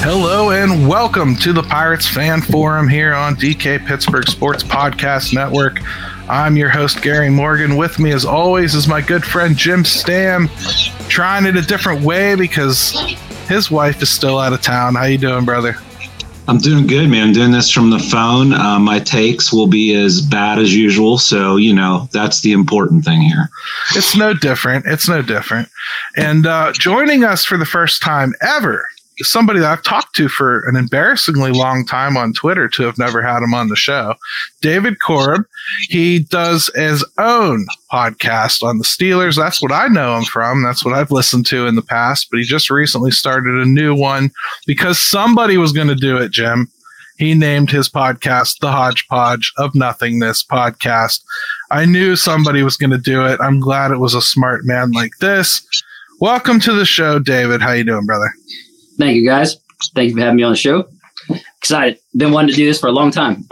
Hello and welcome to the Pirates Fan Forum here on DK Pittsburgh Sports Podcast Network. I'm your host, Gary Morgan. With me, as always, is my good friend Jim Stamm, trying it a different way because his wife is still out of town. How you doing, brother? I'm doing good, man. I'm doing this from the phone. Uh, my takes will be as bad as usual. So, you know, that's the important thing here. It's no different. It's no different. And uh, joining us for the first time ever somebody that I've talked to for an embarrassingly long time on Twitter to have never had him on the show. David Corob. He does his own podcast on the Steelers. That's what I know him from. That's what I've listened to in the past. But he just recently started a new one because somebody was going to do it, Jim. He named his podcast the Hodgepodge of Nothingness podcast. I knew somebody was going to do it. I'm glad it was a smart man like this. Welcome to the show, David. How you doing, brother? Thank you, guys. Thank you for having me on the show. Excited. Been wanting to do this for a long time.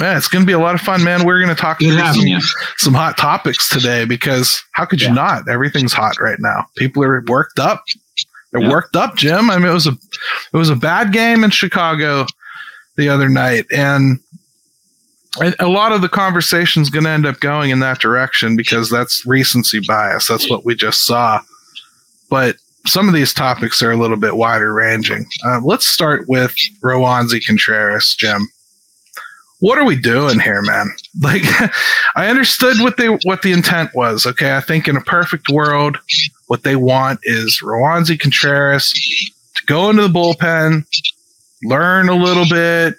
Yeah, it's going to be a lot of fun, man. We're going to talk about some, some, hot topics today because how could you yeah. not? Everything's hot right now. People are worked up. They're yeah. worked up, Jim. I mean, it was a it was a bad game in Chicago the other night, and a lot of the conversation is going to end up going in that direction because that's recency bias. That's what we just saw. But some of these topics are a little bit wider ranging. Uh, let's start with Roansy Contreras, Jim. What are we doing here, man? Like, I understood what they what the intent was. Okay, I think in a perfect world, what they want is Roansy Contreras to go into the bullpen, learn a little bit,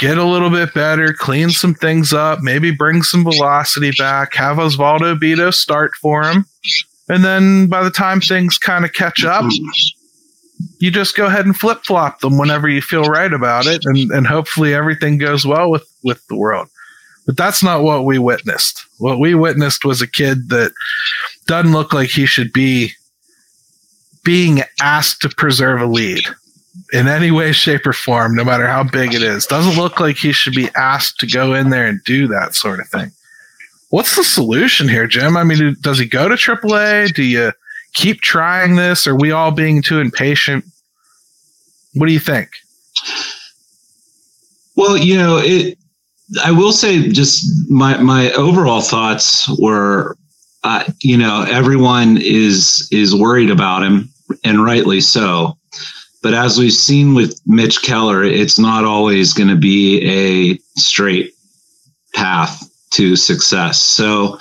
get a little bit better, clean some things up, maybe bring some velocity back, have Osvaldo Bido start for him and then by the time things kind of catch up, you just go ahead and flip flop them whenever you feel right about it, and, and hopefully everything goes well with, with the world. But that's not what we witnessed. What we witnessed was a kid that doesn't look like he should be being asked to preserve a lead in any way, shape, or form, no matter how big it is. Doesn't look like he should be asked to go in there and do that sort of thing. What's the solution here, Jim? I mean, does he go to AAA? Do you keep trying this? Are we all being too impatient? What do you think? Well, you know, it. I will say, just my my overall thoughts were, uh, you know, everyone is is worried about him, and rightly so. But as we've seen with Mitch Keller, it's not always going to be a straight path to success. So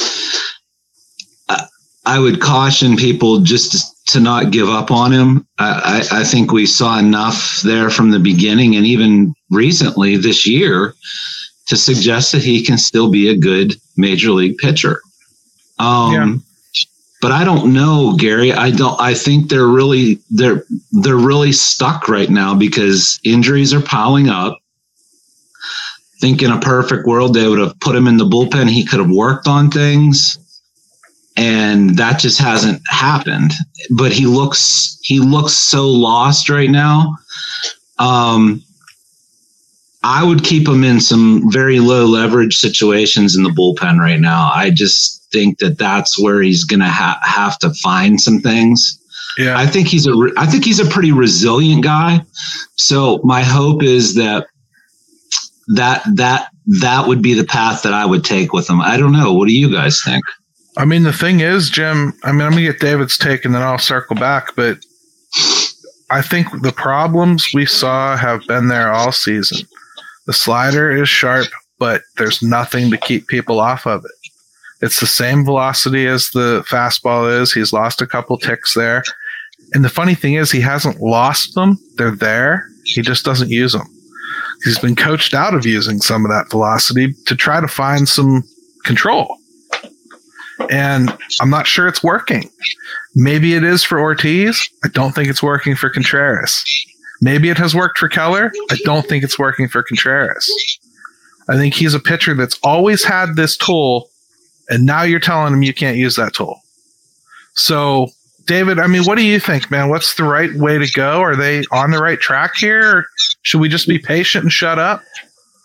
uh, I would caution people just to not give up on him. I, I, think we saw enough there from the beginning and even recently this year to suggest that he can still be a good major league pitcher. Um, yeah. But I don't know, Gary. I don't. I think they're really they're they're really stuck right now because injuries are piling up think in a perfect world they would have put him in the bullpen. He could have worked on things, and that just hasn't happened. But he looks he looks so lost right now. Um, I would keep him in some very low leverage situations in the bullpen right now. I just think that that's where he's going to ha- have to find some things. Yeah. I think he's a re- I think he's a pretty resilient guy. So my hope is that that that that would be the path that I would take with them. I don't know. What do you guys think? I mean, the thing is, Jim. I mean, I'm gonna get David's take, and then I'll circle back. But I think the problems we saw have been there all season. The slider is sharp, but there's nothing to keep people off of it. It's the same velocity as the fastball is. He's lost a couple ticks there. And the funny thing is, he hasn't lost them. They're there. He just doesn't use them. He's been coached out of using some of that velocity to try to find some control. And I'm not sure it's working. Maybe it is for Ortiz. I don't think it's working for Contreras. Maybe it has worked for Keller. I don't think it's working for Contreras. I think he's a pitcher that's always had this tool, and now you're telling him you can't use that tool. So, David, I mean, what do you think, man? What's the right way to go? Are they on the right track here? should we just be patient and shut up?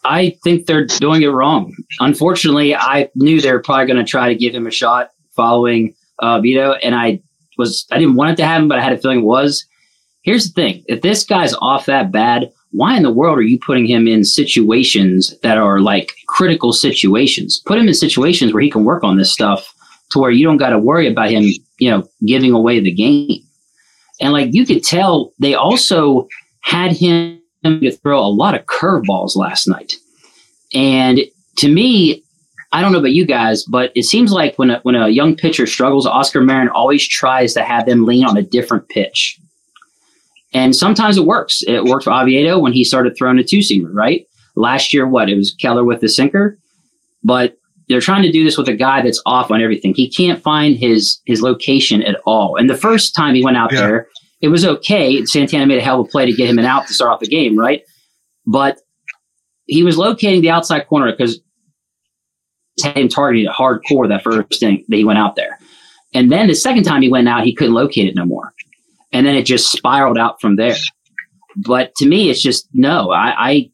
I think they're doing it wrong. Unfortunately, I knew they were probably going to try to give him a shot following uh, Bido, and I was I didn't want it to happen, but I had a feeling it was. Here's the thing: if this guy's off that bad, why in the world are you putting him in situations that are like critical situations? Put him in situations where he can work on this stuff to where you don't got to worry about him, you know, giving away the game. And like you could tell, they also had him to throw a lot of curveballs last night. And to me, I don't know about you guys, but it seems like when a, when a young pitcher struggles, Oscar Marin always tries to have them lean on a different pitch. And sometimes it works. It worked for Oviedo when he started throwing a two seamer, right? Last year, what? It was Keller with the sinker. But they're trying to do this with a guy that's off on everything. He can't find his his location at all. And the first time he went out yeah. there, it was okay. Santana made a hell of a play to get him an out to start off the game, right? But he was locating the outside corner because had him targeted hardcore that first thing that he went out there. And then the second time he went out, he couldn't locate it no more. And then it just spiraled out from there. But to me, it's just no. I I,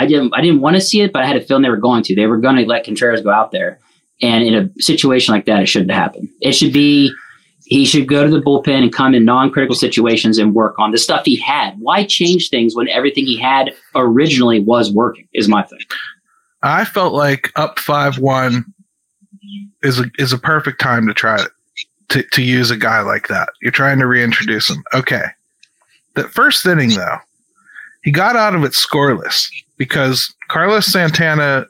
I didn't I didn't want to see it, but I had a feeling they were going to. They were going to let Contreras go out there. And in a situation like that, it shouldn't happen. It should be he should go to the bullpen and come in non-critical situations and work on the stuff he had. Why change things when everything he had originally was working? Is my thing. I felt like up five one is a is a perfect time to try to, to use a guy like that. You're trying to reintroduce him. Okay. That first inning though, he got out of it scoreless because Carlos Santana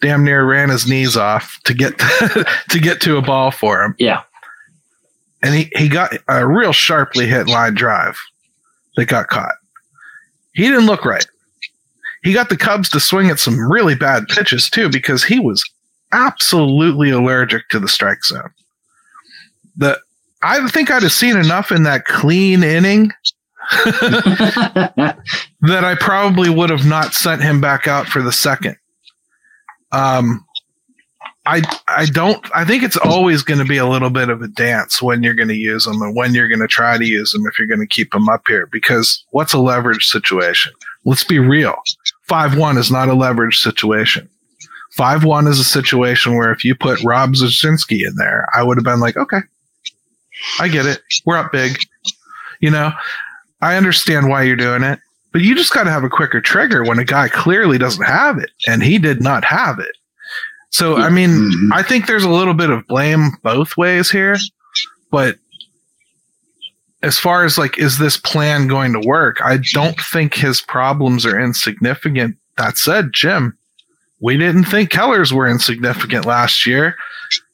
damn near ran his knees off to get to, to get to a ball for him. Yeah and he, he got a real sharply hit line drive that got caught. He didn't look right. He got the Cubs to swing at some really bad pitches too because he was absolutely allergic to the strike zone. The I think I'd have seen enough in that clean inning that I probably would have not sent him back out for the second. Um, I I don't I think it's always going to be a little bit of a dance when you're going to use them and when you're going to try to use them if you're going to keep them up here because what's a leverage situation? Let's be real. 5-1 is not a leverage situation. 5-1 is a situation where if you put Rob Zastryzny in there, I would have been like, "Okay. I get it. We're up big." You know, I understand why you're doing it, but you just got to have a quicker trigger when a guy clearly doesn't have it and he did not have it so, I mean, mm-hmm. I think there's a little bit of blame both ways here, but as far as like, is this plan going to work? I don't think his problems are insignificant. That said, Jim, we didn't think Keller's were insignificant last year.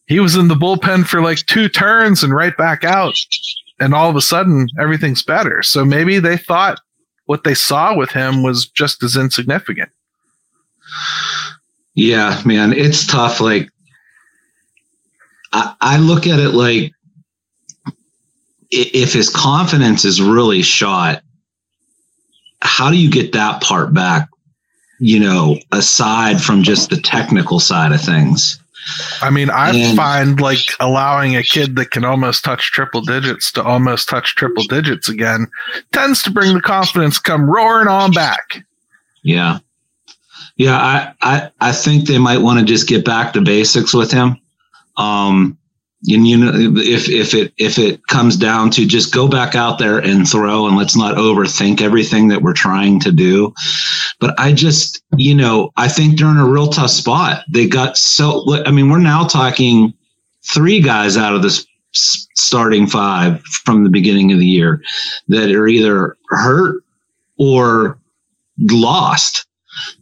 He was in the bullpen for like two turns and right back out. And all of a sudden, everything's better. So maybe they thought what they saw with him was just as insignificant. Yeah, man, it's tough. Like, I, I look at it like if his confidence is really shot, how do you get that part back? You know, aside from just the technical side of things. I mean, I and, find like allowing a kid that can almost touch triple digits to almost touch triple digits again tends to bring the confidence come roaring on back. Yeah. Yeah, I, I, I think they might want to just get back to basics with him. Um, and you know, if if it if it comes down to just go back out there and throw, and let's not overthink everything that we're trying to do. But I just, you know, I think they're in a real tough spot. They got so. I mean, we're now talking three guys out of this starting five from the beginning of the year that are either hurt or lost.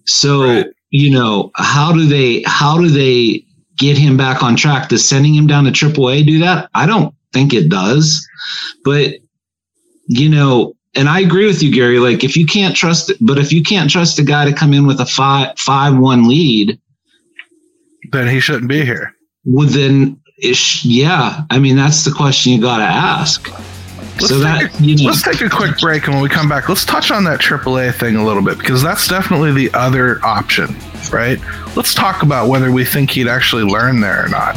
So, right. you know, how do they how do they get him back on track? Does sending him down to AAA do that? I don't think it does. But you know, and I agree with you, Gary. Like if you can't trust but if you can't trust a guy to come in with a five five one lead, then he shouldn't be here. Well, then, yeah. I mean, that's the question you got to ask. Let's so that a, you know, let's take a quick break, and when we come back, let's touch on that AAA thing a little bit because that's definitely the other option, right? Let's talk about whether we think he'd actually learn there or not.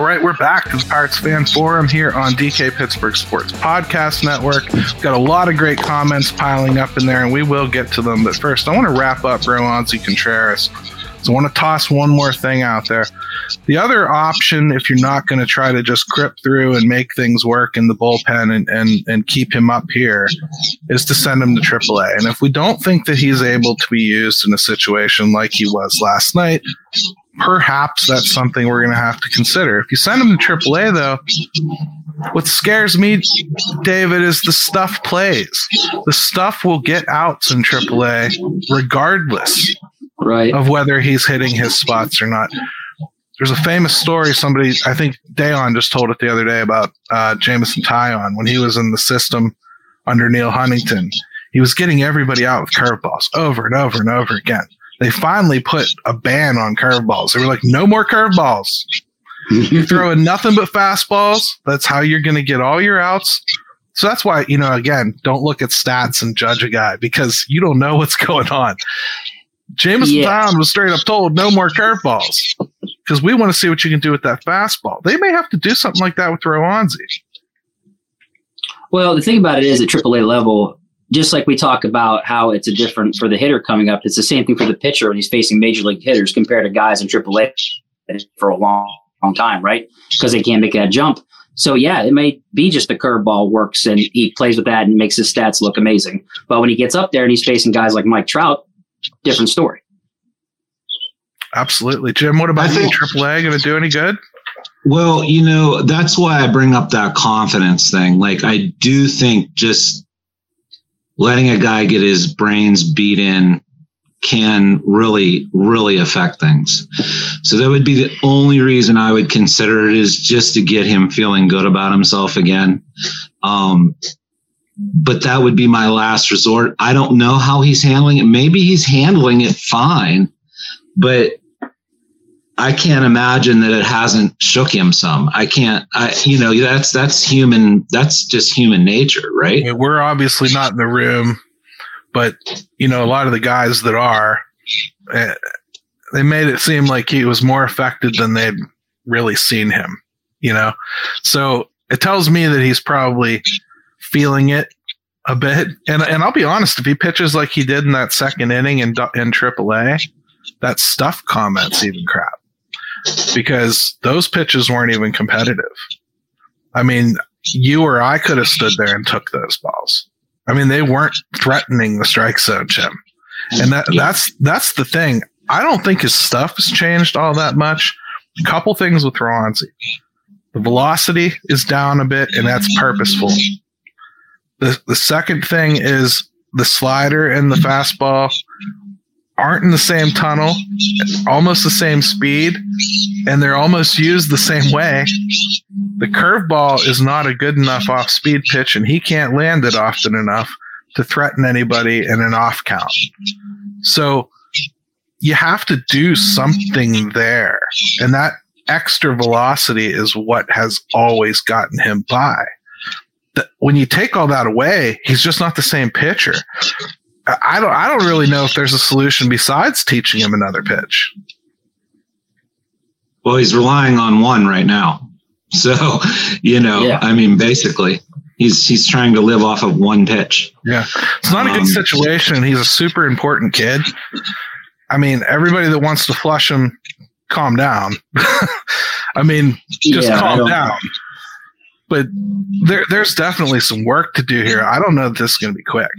We're back to the Pirates Fan Forum here on DK Pittsburgh Sports Podcast Network. We've got a lot of great comments piling up in there, and we will get to them. But first, I want to wrap up Roansy Contreras. So I want to toss one more thing out there. The other option, if you're not going to try to just grip through and make things work in the bullpen and, and, and keep him up here, is to send him to AAA. And if we don't think that he's able to be used in a situation like he was last night, perhaps that's something we're going to have to consider. If you send him to AAA, though, what scares me, David, is the stuff plays. The stuff will get outs in AAA regardless right. of whether he's hitting his spots or not. There's a famous story somebody, I think Dejan just told it the other day about uh, Jameson Taillon when he was in the system under Neal Huntington. He was getting everybody out with curveballs over and over and over again they finally put a ban on curveballs. They were like, no more curveballs. you're throwing nothing but fastballs. That's how you're going to get all your outs. So that's why, you know, again, don't look at stats and judge a guy because you don't know what's going on. Jameson yeah. was straight up told no more curveballs because we want to see what you can do with that fastball. They may have to do something like that with Roansy. Well, the thing about it is at AAA level, just like we talk about how it's a different for the hitter coming up, it's the same thing for the pitcher when he's facing major league hitters compared to guys in AAA for a long, long time, right? Because they can't make that jump. So yeah, it may be just the curveball works and he plays with that and makes his stats look amazing. But when he gets up there and he's facing guys like Mike Trout, different story. Absolutely, Jim. What about I think AAA going to do any good? Well, you know, that's why I bring up that confidence thing. Like, I do think just letting a guy get his brains beat in can really, really affect things. So that would be the only reason I would consider it is just to get him feeling good about himself again. Um, but that would be my last resort. I don't know how he's handling it. Maybe he's handling it fine, but I can't imagine that it hasn't shook him some. I can't, I, you know, that's, that's human. That's just human nature, right? Mean, we're obviously not in the room, but you know, a lot of the guys that are, uh, they made it seem like he was more affected than they'd really seen him, you know? So it tells me that he's probably feeling it a bit. And, and I'll be honest, if he pitches like he did in that second inning in, in AAA, that stuff comments even crap because those pitches weren't even competitive. I mean, you or I could have stood there and took those balls. I mean, they weren't threatening the strike zone, Jim. And that that's that's the thing. I don't think his stuff has changed all that much. A couple things with Roansy. The velocity is down a bit, and that's purposeful. The the second thing is the slider and the fastball aren't in the same tunnel, almost the same speed, and they're almost used the same way. The curveball is not a good enough off speed pitch, and he can't land it often enough to threaten anybody in an off count. So you have to do something there. And that extra velocity is what has always gotten him by. when you take all that away, he's just not the same pitcher. I don't I don't really know if there's a solution besides teaching him another pitch. Well, he's relying on one right now. So, you know, yeah. I mean, basically, he's he's trying to live off of one pitch. Yeah, it's not a good um, situation. He's a super important kid. I mean, everybody that wants to flush him, calm down. I mean, just yeah, calm down. But there, there's definitely some work to do here. I don't know that this is going to be quick.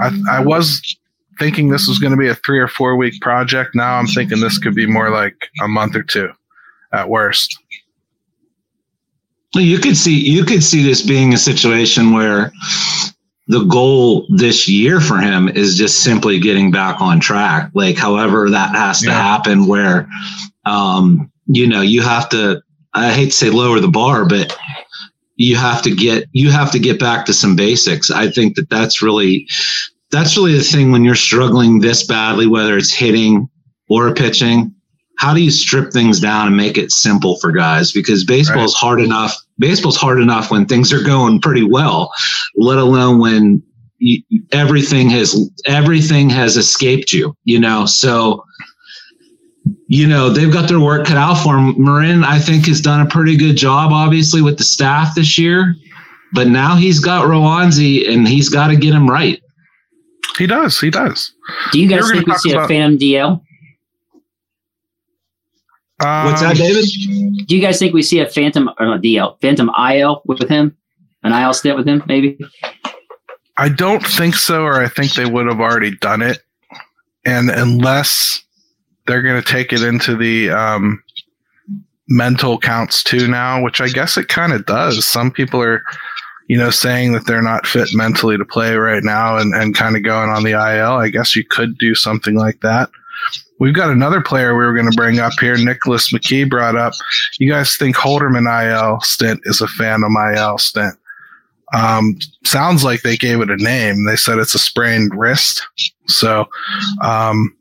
I, I was thinking this was going to be a three or four week project. Now I'm thinking this could be more like a month or two at worst. You could see you could see this being a situation where the goal this year for him is just simply getting back on track. Like, however that has yeah. to happen, where um, you know you have to. I hate to say lower the bar, but you have to get you have to get back to some basics. I think that that's really that's really the thing when you're struggling this badly, whether it's hitting or pitching how do you strip things down and make it simple for guys? Because baseball is right. hard enough. Baseball's hard enough when things are going pretty well, let alone when you, everything has everything has escaped you. You know, so you know they've got their work cut out for them. Marin, I think, has done a pretty good job, obviously, with the staff this year. But now he's got Roansy, and he's got to get him right. He does. He does. Do you guys think we see about- a Phantom DL? Um, What's that, David? Do you guys think we see a Phantom or not DL, Phantom IL with him? An IL stint with him, maybe? I don't think so, or I think they would have already done it. And unless they're going to take it into the um, mental counts too now, which I guess it kind of does. Some people are, you know, saying that they're not fit mentally to play right now and, and kind of going on the IL. I guess you could do something like that. We've got another player we were going to bring up here. Nicholas McKee brought up. You guys think Holderman IL stint is a Phantom IL stint? Um, sounds like they gave it a name. They said it's a sprained wrist. So, um,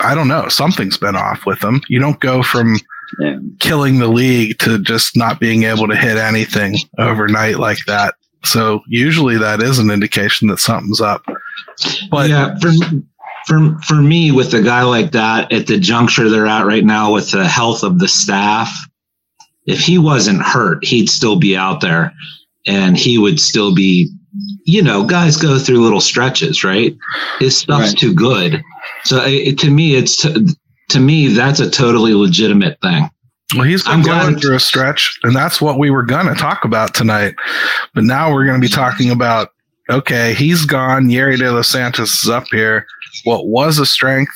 I don't know. Something's been off with them. You don't go from yeah. killing the league to just not being able to hit anything overnight like that. So usually that is an indication that something's up. But yeah, for for for me with a guy like that at the juncture they're at right now with the health of the staff if he wasn't hurt he'd still be out there and he would still be you know guys go through little stretches right his stuff's right. too good so it, to me it's to, to me that's a totally legitimate thing well, he's been I'm going through a stretch, and that's what we were going to talk about tonight. But now we're going to be talking about okay, he's gone. Yerry De Los Santos is up here what was a strength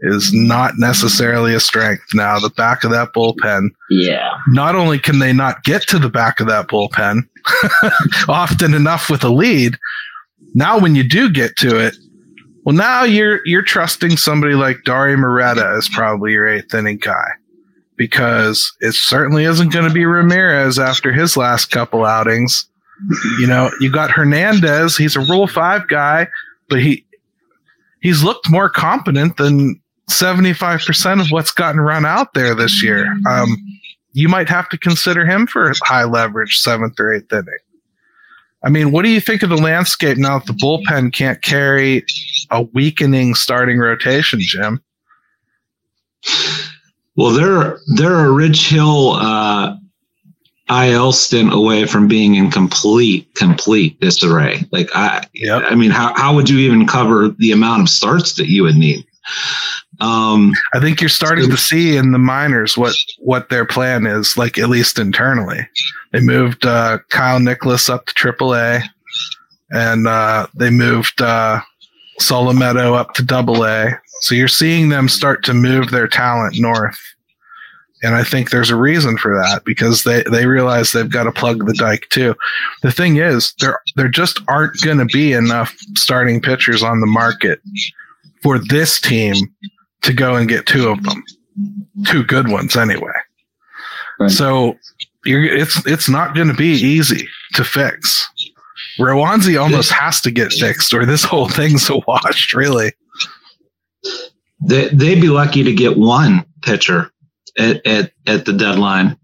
is not necessarily a strength now. The back of that bullpen. Yeah. Not only can they not get to the back of that bullpen often enough with a lead, now when you do get to it, well, now you're you're trusting somebody like Dauri Moreta as probably your eighth inning guy. Because it certainly isn't going to be Ramirez after his last couple outings. You know, you got Hernandez, he's a rule five guy, but he he's looked more competent than 75% of what's gotten run out there this year. Um, you might have to consider him for high leverage seventh or eighth inning. I mean, what do you think of the landscape now that the bullpen can't carry a weakening starting rotation, Jim? Well, they're they're a Rich Hill uh, IL stint away from being in complete, complete disarray. Like I, yep. I mean, how, how would you even cover the amount of starts that you would need? Um, I think you're starting to see in the minors what what their plan is, like at least internally. They moved uh, Kyle Nicolas up to AAA, and uh, they moved uh, Solometo up to Double A. So you're seeing them start to move their talent north and I think there's a reason for that because they, they realize they've got to plug the dike too. The thing is, there there just aren't going to be enough starting pitchers on the market for this team to go and get two of them, two good ones anyway. Right. So it's it's not going to be easy to fix. Roansy almost has to get fixed, or this whole thing's a wash. Really, they they'd be lucky to get one pitcher at at, at the deadline.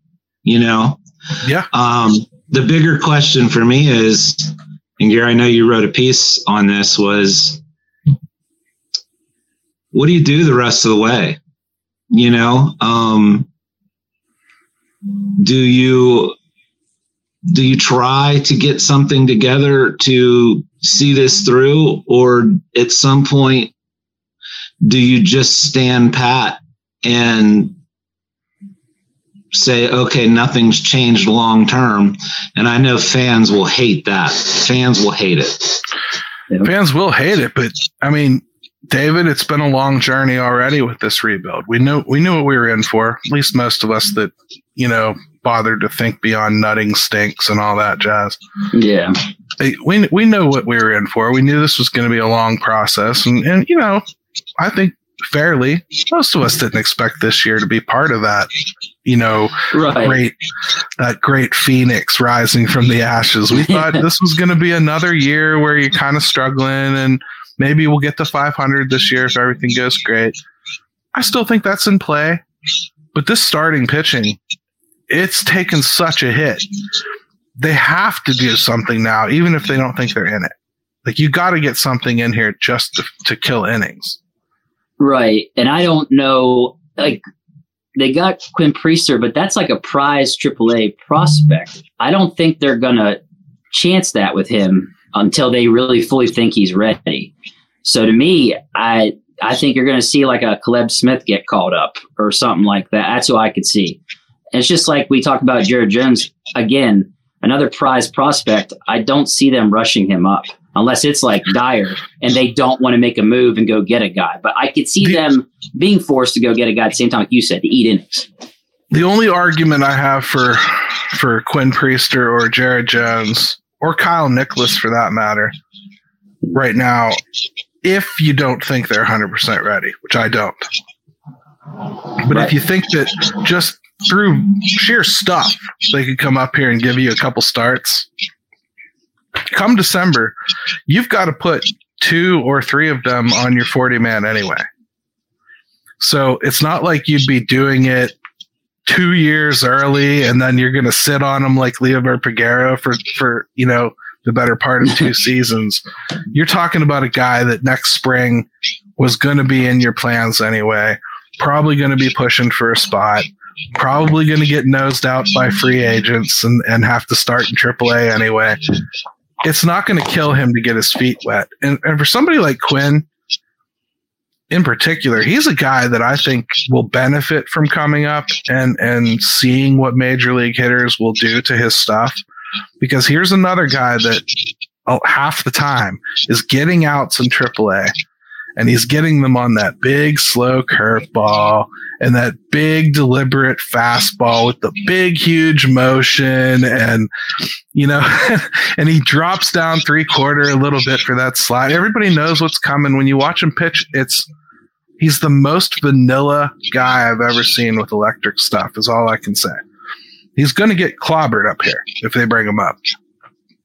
You know, yeah. Um, the bigger question for me is, and Gary, I know you wrote a piece on this. Was what do you do the rest of the way? You know, um, do you do you try to get something together to see this through, or at some point, do you just stand pat and say, okay, nothing's changed long term. And I know fans will hate that. Fans will hate it. Fans will hate it, but I mean, David, it's been a long journey already with this rebuild. We knew we knew what we were in for. At least most of us that you know bothered to think beyond nutting stinks and all that jazz. Yeah, we we know what we were in for. We knew this was going to be a long process, and and you know, I think fairly, most of us didn't expect this year to be part of that. You know, right. great that great phoenix rising from the ashes. We thought this was going to be another year where you're kind of struggling, and maybe we'll get to 500 this year if everything goes great. I still think that's in play, but this starting pitching, it's taken such a hit. They have to do something now, even if they don't think they're in it. Like you got to get something in here just to, to kill innings. Right. And I don't know, like, they got Quinn Priester, but that's like a prize AAA prospect. I don't think they're to chance that with him until they really fully think he's ready. So to me, I I think you're going to see like a Caleb Smith get called up or something like that. That's who I could see. It's just like we talk about Jared Jones again, another prize prospect. I don't see them rushing him up unless it's like dire and they don't want to make a move and go get a guy. But I could see the, them being forced to go get a guy at the same time, like you said, to eat innings. The only argument I have for for Quinn Priester or Jared Jones or Kyle Nicolas for that matter right now, if you don't think they're 100% ready, which I don't. But right. if you think that just through sheer stuff, they could come up here and give you a couple starts, come December, you've got to put two or three of them on your 40 man anyway. So it's not like you'd be doing it two years early and then you're going to sit on them like Liover Peguero for, for, you know, the better part of two seasons. You're talking about a guy that next spring was going to be in your plans anyway, probably going to be pushing for a spot, probably going to get nosed out by free agents and, and have to start in AAA anyway it's not going to kill him to get his feet wet. And, and for somebody like Quinn, in particular, he's a guy that I think will benefit from coming up and and seeing what major league hitters will do to his stuff. Because here's another guy that oh, half the time is getting outs in AAA and he's getting them on that big slow curveball and that big deliberate fastball with the big huge motion and you know and he drops down three quarter a little bit for that slide. Everybody knows what's coming. When you watch him pitch it's he's the most vanilla guy i've ever seen with electric stuff is all i can say. He's going to get clobbered up here if they bring him up.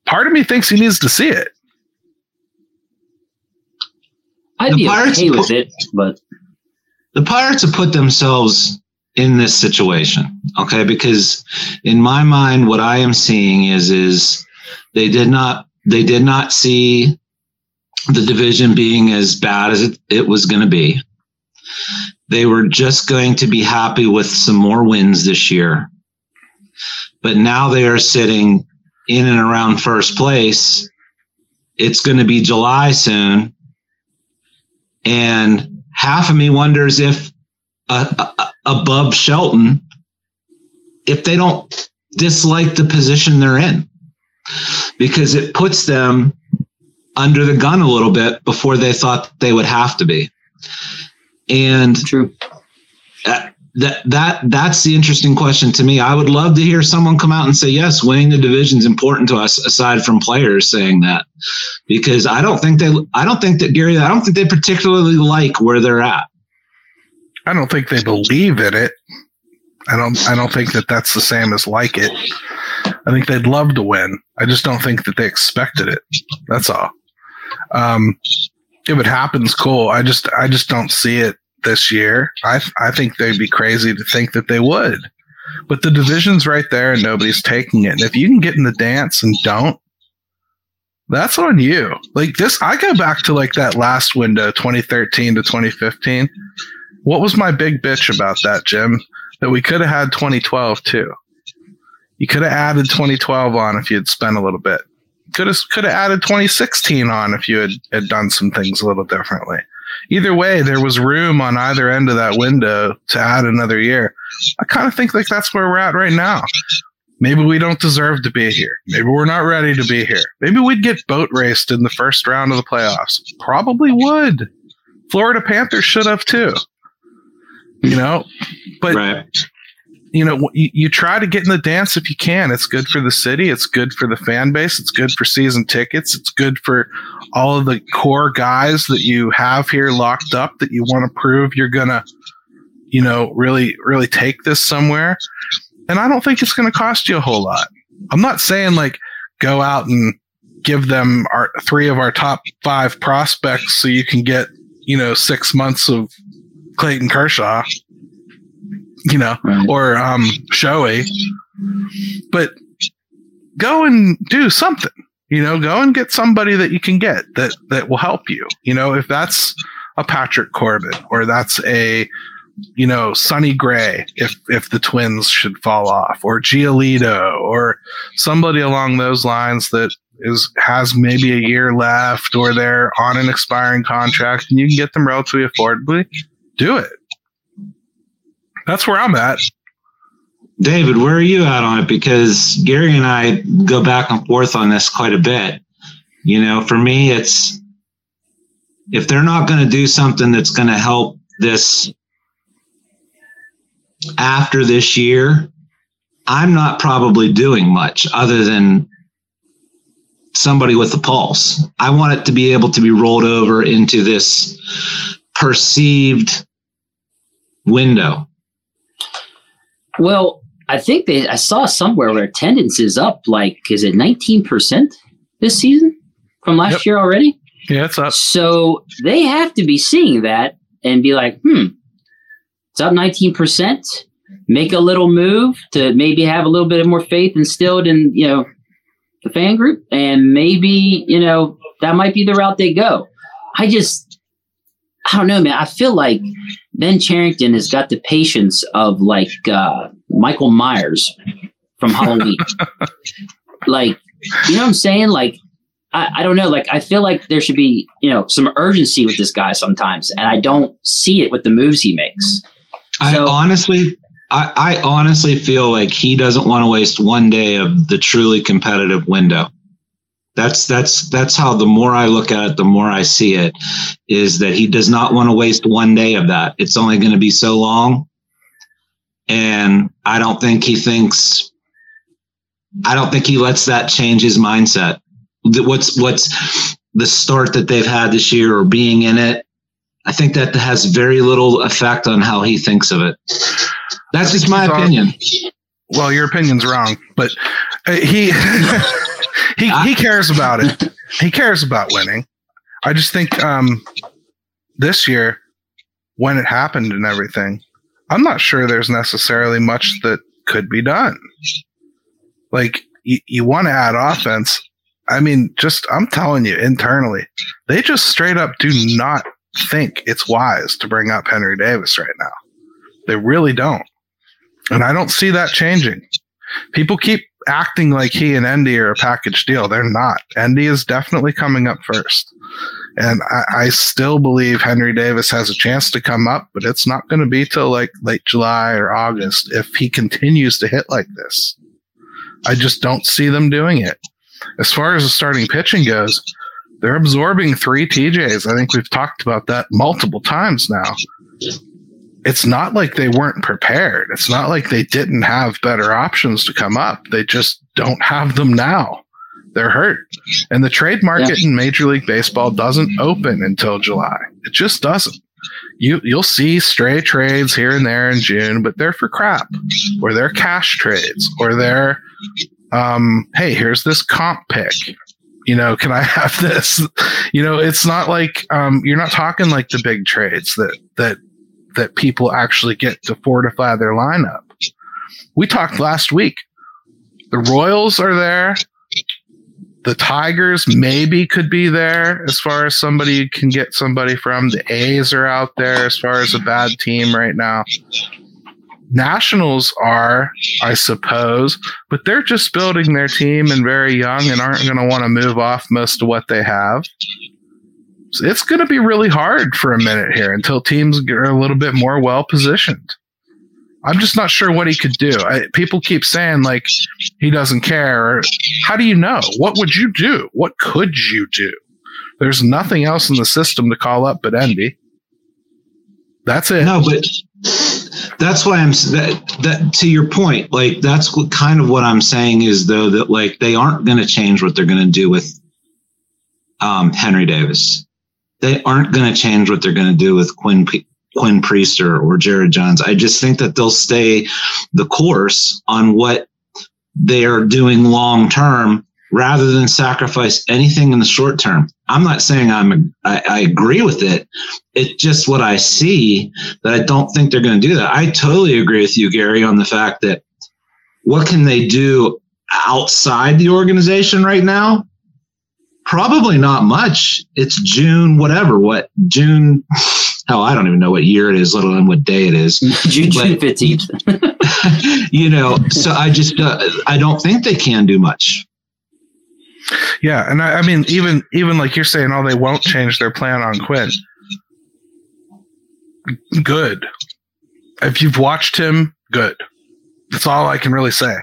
Part of me thinks he needs to see it I'd the be Pirates okay with it, but the Pirates have put themselves in this situation, okay? Because in my mind, what I am seeing is is they did not they did not see the division being as bad as it, it was going to be. They were just going to be happy with some more wins this year. But now they are sitting in and around first place. It's going to be July soon and half of me wonders if uh, uh, above Shelton, if they don't dislike the position they're in, because it puts them under the gun a little bit before they thought they would have to be. And true. Uh, that that that's the interesting question to me. I would love to hear someone come out and say, "Yes, winning the division is important to us." Aside from players saying that, because I don't think they, I don't think that Gary, I don't think they particularly like where they're at. I don't think they believe in it. I don't. I don't think that that's the same as like it. I think they'd love to win. I just don't think that they expected it. That's all. Um, if it happens, cool. I just I just don't see it this year. I I think they'd be crazy to think that they would. But the division's right there and nobody's taking it. And if you can get in the dance and don't, that's on you. Like this, I go back to like that last window, 2013 to 2015. What was my big bitch about that, Jim? That we could have had 2012 too. You could have added 2012 on if you had spent a little bit. Could have could have added 2016 on if you had, had done some things a little differently. Either way, there was room on either end of that window to add another year. I kind of think like that's where we're at right now. Maybe we don't deserve to be here. Maybe we're not ready to be here. Maybe we'd get boat raced in the first round of the playoffs. Probably would. Florida Panthers should have too. You know, but right you know, you, you, try to get in the dance if you can. It's good for the city. It's good for the fan base. It's good for season tickets. It's good for all of the core guys that you have here locked up that you want to prove you're going to, you know, really, really take this somewhere. And I don't think it's going to cost you a whole lot. I'm not saying like go out and give them our three of our top five prospects so you can get, you know, six months of Clayton Kershaw you know, right. or um, showy. But go and do something. You know, go and get somebody that you can get that that will help you. You know, if that's a Patrick Corbin or that's a you know Sonny Gray if if the Twins should fall off or Giolito or somebody along those lines that is has maybe a year left or they're on an expiring contract and you can get them relatively affordably, do it. That's where I'm at. David, where are you at on it? Because Gary and I go back and forth on this quite a bit. You know, for me, it's if they're not going to do something that's going to help this after this year, I'm not probably doing much other than somebody with a pulse. I want it to be able to be rolled over into this perceived window. Well, I think they I saw somewhere where attendance is up like is it 19% this season from last yep. year already? Yeah, it's up. So they have to be seeing that and be like, hmm, it's up 19%. Make a little move to maybe have a little bit of more faith instilled in, you know, the fan group. And maybe, you know, that might be the route they go. I just, I don't know, man. I feel like Ben Cherington has got the patience of like uh, Michael Myers from Halloween. like, you know what I'm saying? Like, I, I don't know. Like, I feel like there should be, you know, some urgency with this guy sometimes, and I don't see it with the moves he makes. So, I honestly, I, I honestly feel like he doesn't want to waste one day of the truly competitive window that's that's that's how the more i look at it the more i see it is that he does not want to waste one day of that. It's only going to be so long. And i don't think he thinks i don't think he lets that change his mindset. What's what's the start that they've had this year or being in it i think that has very little effect on how he thinks of it. That's just my opinion. well your opinion's wrong but uh, he he he cares about it. he cares about winning. I just think um, this year, when it happened and everything, I'm not sure there's necessarily much that could be done. Like you, you want to add offense. I mean, just I'm telling you, internally, they just straight up do not think it's wise to bring up Henry Davis right now. They really don't. And I don't see that changing. People keep acting like he and Endy are a package deal. They're not. Endy is definitely coming up first. And I, I, still believe Henry Davis has a chance to come up, but it's not going to be till like late July or August if he continues to hit like this. I just don't see them doing it. As far as the starting pitching goes, they're absorbing three TJs. I think we've talked about that multiple times now it's not like they weren't prepared. It's not like they didn't have better options to come up. They just don't have them now. They're hurt. And the trade market yeah. in Major League Baseball doesn't open until July. It just doesn't. You you'll see stray trades here and there in June, but they're for crap. Or they're cash trades, or they're um, hey, here's this comp pick. You know, can I have this? You know, it's not like um, you're not talking like the big trades that that that people actually get to fortify their lineup. We talked last week. The Royals are there. The Tigers maybe could be there as far as somebody can get somebody from. The A's are out there as far as a bad team right now. Nationals are, I suppose, but they're just building their team and very young and aren't going to want to move off most of what they have. It's going to be really hard for a minute here until teams are a little bit more well positioned. I'm just not sure what he could do. I, people keep saying like he doesn't care. How do you know? What would you do? What could you do? There's nothing else in the system to call up but Endy. That's it. No, but that's why I'm that that to your point. Like that's what, kind of what I'm saying is though that like they aren't going to change what they're going to do with um, Henry Davis. They aren't going to change what they're going to do with Quinn P- Quinn Priester or Jared Jones. I just think that they'll stay the course on what they are doing long term rather than sacrifice anything in the short term. I'm not saying I'm I, I agree with it. It's just what I see that I don't think they're going to do that. I totally agree with you, Gary, on the fact that what can they do outside the organization right now? Probably not much. It's June, whatever. What June? Hell, I don't even know what year it is, let alone what day it is. June fifteenth. you know, so I just uh, I don't think they can do much. Yeah, and I, I, mean, even even like you're saying, oh, they won't change their plan on Quinn. Good. If you've watched him, good. That's all I can really say.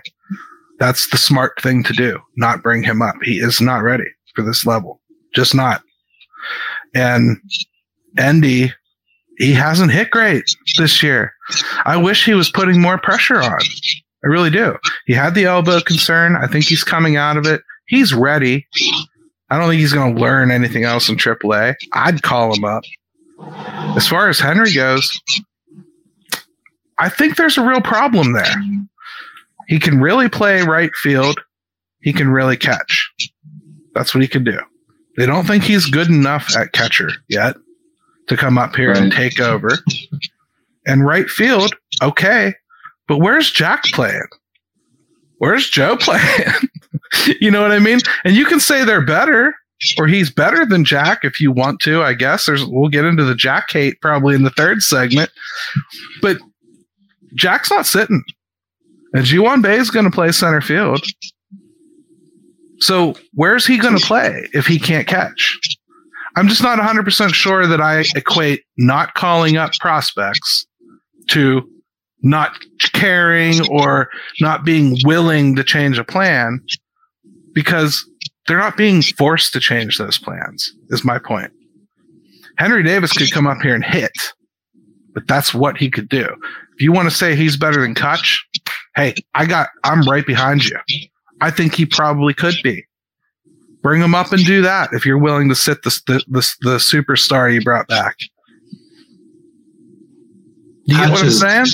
That's the smart thing to do. Not bring him up. He is not ready this level. Just not. And Endy, he hasn't hit great this year. I wish he was putting more pressure on. I really do. He had the elbow concern. I think he's coming out of it he's ready. I don't think he's going to learn anything else in AAA. I'd call him up. As far as Henry goes, I think there's a real problem there. He can really play right field. He can really catch. That's what he can do. They don't think he's good enough at catcher yet to come up here right. and take over. And right field, okay. But where's Jack playing? Where's Joe playing? you know what I mean? And you can say they're better or he's better than Jack if you want to, I guess. There's we'll get into the Jack hate probably in the third segment. But Jack's not sitting. And Ji-hwan Bae is going to play center field. So where's he going to play if he can't catch? I'm just not 100% sure that I equate not calling up prospects to not caring or not being willing to change a plan because they're not being forced to change those plans, is my point. Henry Davis could come up here and hit, but that's what he could do. If you want to say he's better than Kutch, hey, I got I'm right behind you. I think he probably could be. Bring him up and do that if you're willing to sit the the, the, the superstar you brought back. You get what I'm saying?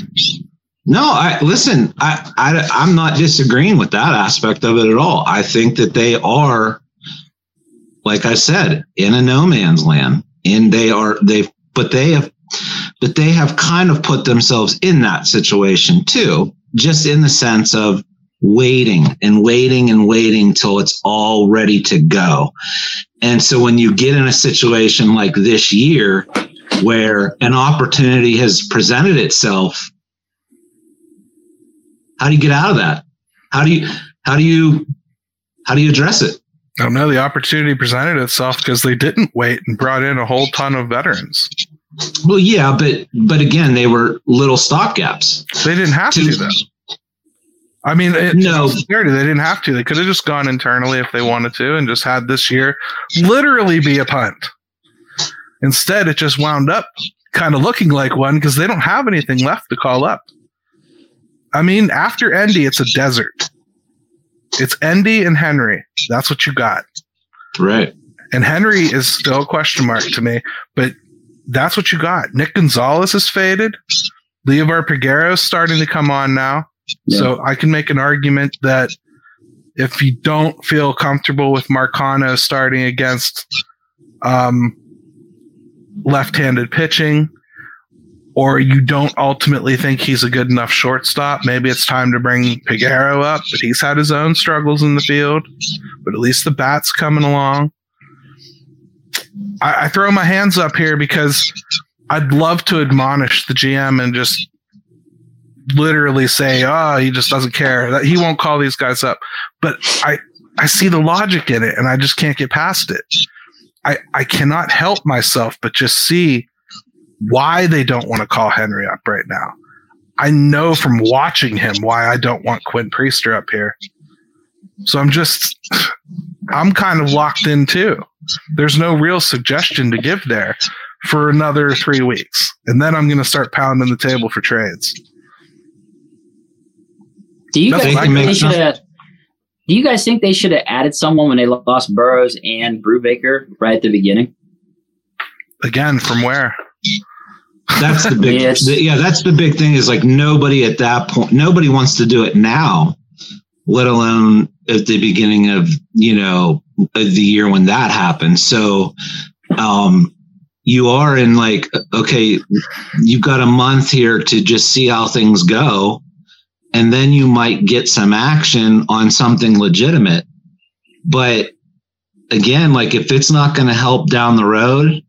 No, I listen. I, I I'm not disagreeing with that aspect of it at all. I think that they are, like I said, in a no man's land, and they are they, but they have, but they have kind of put themselves in that situation too, just in the sense of waiting and waiting and waiting till it's all ready to go. And so when you get in a situation like this year, where an opportunity has presented itself how do you get out of that? How do you how do you how do you address it? I don't know. The opportunity presented itself because they didn't wait and brought in a whole ton of veterans. Well, yeah, but but again, they were little stopgaps. They didn't have to, to do that. I mean, it, no, they didn't have to. They could have just gone internally if they wanted to, and just had this year literally be a punt. Instead, it just wound up kind of looking like one because they don't have anything left to call up. I mean, after Endy, it's a desert. It's Endy and Henry. That's what you got. Right. And Henry is still a question mark to me, but that's what you got. Nick Gonzalez is faded. Liover Peguero is starting to come on now. So I can make an argument that if you don't feel comfortable with Marcano starting against um, left-handed pitching, or you don't ultimately think he's a good enough shortstop, maybe it's time to bring Peguero up. But he's had his own struggles in the field. But at least the bat's coming along. I, I throw my hands up here because I'd love to admonish the GM and just literally say, "Oh, he just doesn't care. That he won't call these guys up." But I I see the logic in it, and I just can't get past it. I I cannot help myself but just see why they don't want to call Henry up right now. I know from watching him why I don't want Quinn Priester up here. So I'm just I'm kind of locked in too. There's no real suggestion to give there for another three weeks. And then I'm going to start pounding the table for trades. Do you guys think they should have? Do you guys think they should have added someone when they lost Burrows and Brubaker right at the beginning? Again, from where? That's the big, yes. the, yeah. That's the big thing. Is like nobody at that point, nobody wants to do it now, let alone at the beginning of you know the year when that happened. So, um, you are in like okay, you've got a month here to just see how things go, and then you might get some action on something legitimate. But again, like if it's not going to help down the road,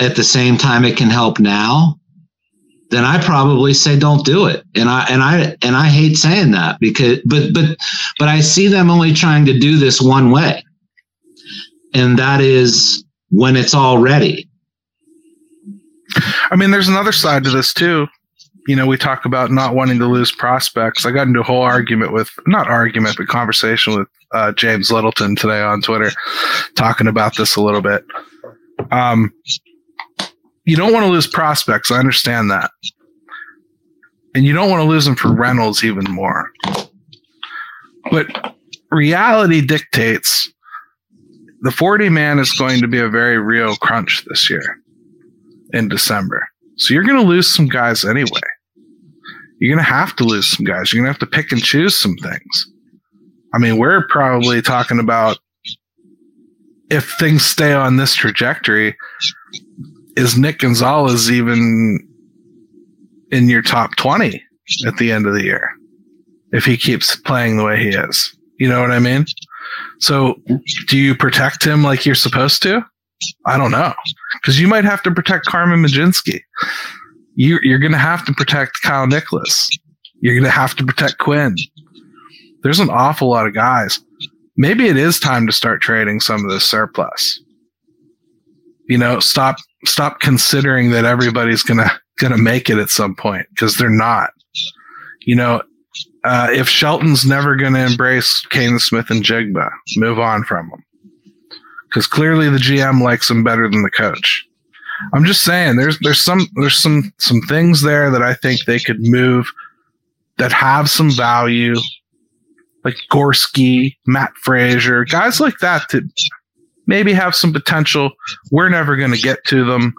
at the same time it can help now, then I probably say don't do it. And I and I and I hate saying that because but but but I see them only trying to do this one way. And that is when it's all ready. I mean, there's another side to this too you know, we talk about not wanting to lose prospects. I got into a whole argument with, not argument, but conversation with uh, James Littleton today on Twitter, talking about this a little bit. Um, you don't want to lose prospects. I understand that. And you don't want to lose them for Reynolds even more. But reality dictates the 40 man is going to be a very real crunch this year in December. So you're going to lose some guys anyway you're going to have to lose some guys. You're going to have to pick and choose some things. I mean, we're probably talking about if things stay on this trajectory, is Nick Gonzalez even in your top 20 at the end of the year if he keeps playing the way he is? You know what I mean? So, do you protect him like you're supposed to? I don't know. Because you might have to protect Carmen Mlodzinski you, you're going to have to protect Kyle Nicolas. You're going to have to protect Quinn. There's an awful lot of guys. Maybe it is time to start trading some of this surplus. You know, stop stop considering that everybody's gonna gonna make it at some point because they're not. You know, uh, if Shelton's never gonna embrace Canaan Smith-Njigba, move on from him because clearly the GM likes him better than the coach. I'm just saying there's there's some there's some some things there that I think they could move that have some value, like Gorski, Matt Fraizer, guys like that to maybe have some potential. We're never going to get to them.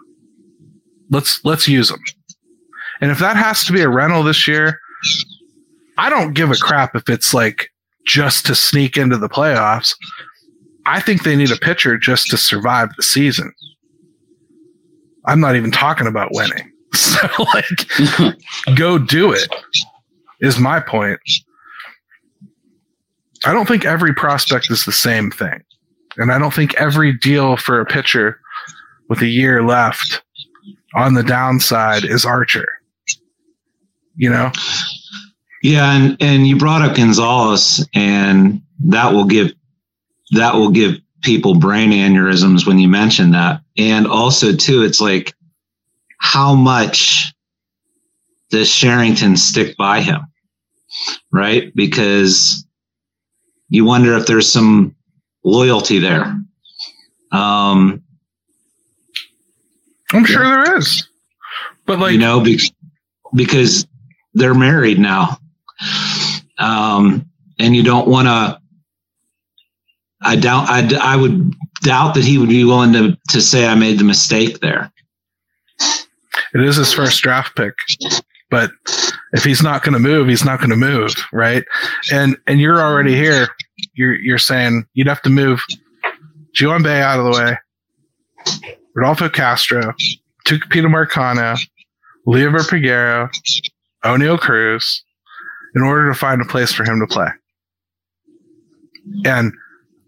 Let's let's use them. And if that has to be a rental this year, I don't give a crap if it's like just to sneak into the playoffs. I think they need a pitcher just to survive the season. I'm not even talking about winning. So like go do it is my point. I don't think every prospect is the same thing. And I don't think every deal for a pitcher with a year left on the downside is Archer. You know? Yeah, and and you brought up Gonzalez and that will give that will give people brain aneurysms when you mention that. And also, too, it's like, how much does Cherington stick by him? Right? Because you wonder if there's some loyalty there. Um, I'm sure yeah. there is. But like, you know, because, because they're married now. Um, and you don't want to I doubt I, I would doubt that he would be willing to to say I made the mistake there. It is his first draft pick, but If he's not going to move, he's not going to move, right? And and you're already here. You're you're saying you'd have to move Ji-hwan Bae out of the way, Rodolfo Castro, Tucupita Marcano, Liover Peguero, Oneil Cruz, in order to find a place for him to play. And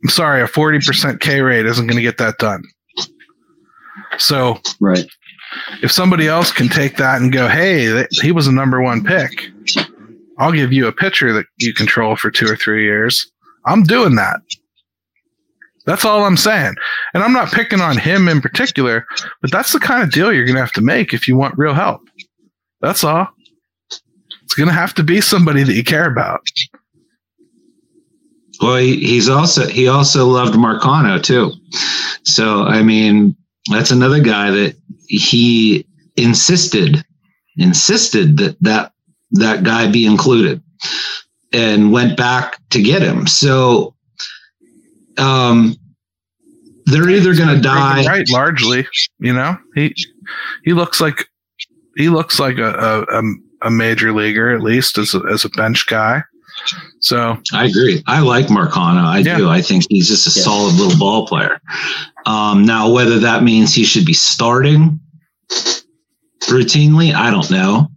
I'm sorry, a 40% K rate isn't going to get that done. So, right. If somebody else can take that and go, hey, he was a number one pick, I'll give you a pitcher that you control for two or three years. I'm doing that. That's all I'm saying. And I'm not picking on him in particular, but that's the kind of deal you're going to have to make if you want real help. That's all. It's going to have to be somebody that you care about. Well, he's also he also loved Marcano too. So I mean, that's another guy that he insisted insisted that that that guy be included and went back to get him. So um they're either going to die right largely, you know. He he looks like he looks like a, a, a major leaguer at least as a, as a bench guy. So I agree. I like Marcano. I yeah. do. I think he's just a yeah. solid little ball player. Um, now, whether that means he should be starting routinely, I don't know.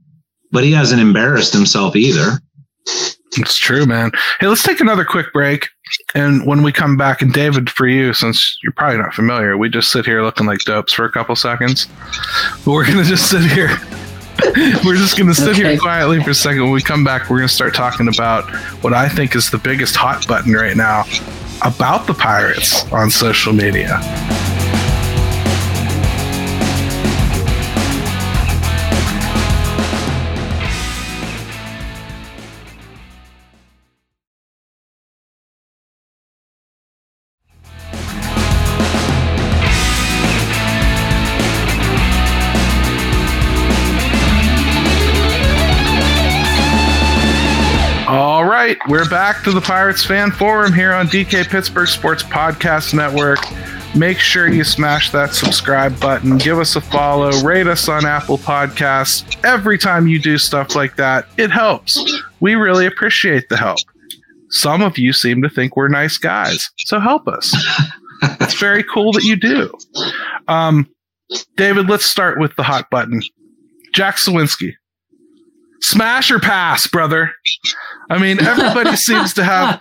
But he hasn't embarrassed himself either. It's true, man. Hey, let's take another quick break. And when we come back, and David, for you, since you're probably not familiar, we just sit here looking like dopes for a couple seconds. But we're going to just sit here we're just going to sit okay. here quietly for a second. When we come back, we're going to start talking about what I think is the biggest hot button right now about the Pirates on social media. We're back to the Pirates Fan Forum here on DK Pittsburgh Sports Podcast Network. Make sure you smash that subscribe button, give us a follow, rate us on Apple Podcasts. Every time you do stuff like that, it helps. We really appreciate the help. Some of you seem to think we're nice guys, so help us. it's very cool that you do. Um, David, let's start with the hot button. Jack Suwinski, smash or pass, brother. I mean, everybody seems to have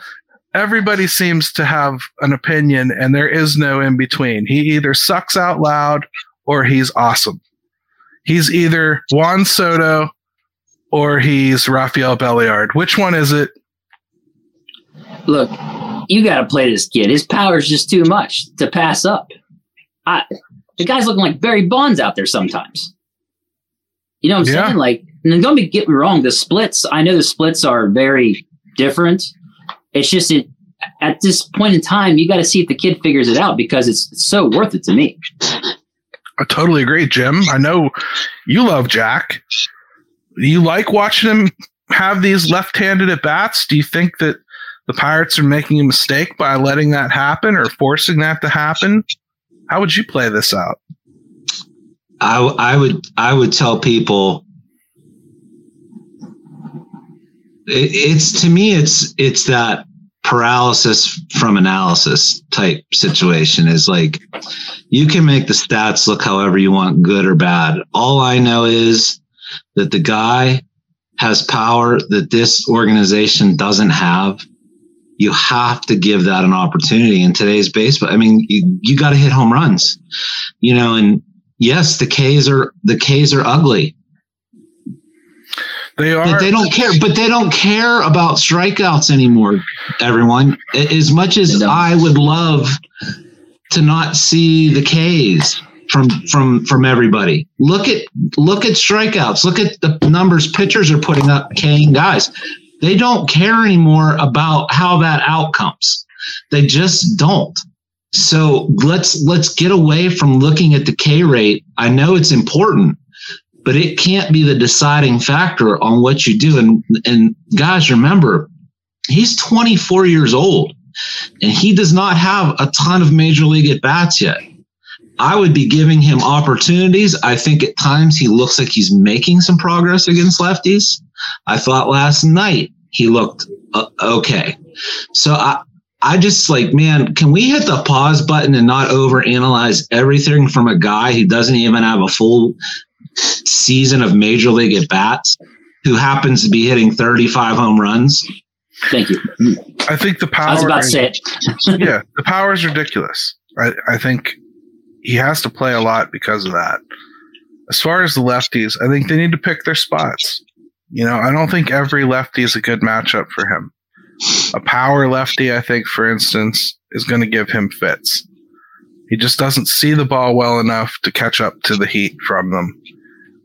everybody seems to have an opinion, and there is no in between. He either sucks out loud or he's awesome. He's either Juan Soto or he's Rafael Belliard. Which one is it? Look, you got to play this kid. His power is just too much to pass up. I, the guy's looking like Barry Bonds out there sometimes. You know what I'm yeah. saying? Like, and don't be, get me wrong, the splits, I know the splits are very different. It's just it, at this point in time, you got to see if the kid figures it out because it's, it's so worth it to me. I totally agree, Jim. I know you love Jack. You like watching him have these left-handed at bats. Do you think that the Pirates are making a mistake by letting that happen or forcing that to happen? How would you play this out? I, I would I would tell people it, it's to me it's it's that paralysis from analysis type situation is like you can make the stats look however you want good or bad. All i know is that the guy has power that this organization doesn't have. You have to give that an opportunity in today's baseball. I mean you, you got to hit home runs you know and yes, the K's are the K's are ugly. They are. But they don't care. But they don't care about strikeouts anymore. Everyone, as much as I would love to not see the K's from from from everybody. Look at look at strikeouts. Look at the numbers pitchers are putting up. Kane guys, they don't care anymore about how that outcomes. They just don't. So let's let's get away from looking at the K rate. I know it's important, but it can't be the deciding factor on what you do. And and guys, remember, he's 24 years old and he does not have a ton of major league at bats yet. I would be giving him opportunities. I think at times he looks like he's making some progress against lefties. I thought last night he looked uh, okay. So I, I just like, man, can we hit the pause button and not overanalyze everything from a guy who doesn't even have a full season of major league at bats, who happens to be hitting 35 home runs? Thank you. I think the power. I was about to say it. yeah, the power is ridiculous. I, I think he has to play a lot because of that. As far as the lefties, I think they need to pick their spots. You know, I don't think every lefty is a good matchup for him. A power lefty, I think, for instance, is going to give him fits. He just doesn't see the ball well enough to catch up to the heat from them,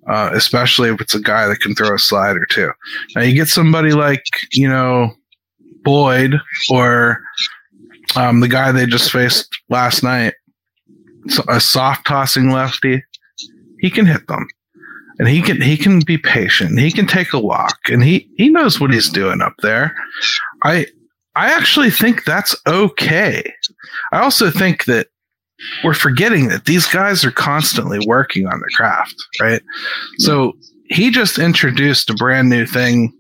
uh, especially if it's a guy that can throw a slider too. Now you get somebody like you know Boyd or um, the guy they just faced last night, a soft tossing lefty. He can hit them and he can he can be patient. He can take a walk, and he he knows what he's doing up there. I I actually think that's okay. I also think that we're forgetting that these guys are constantly working on their craft, right? So he just introduced a brand new thing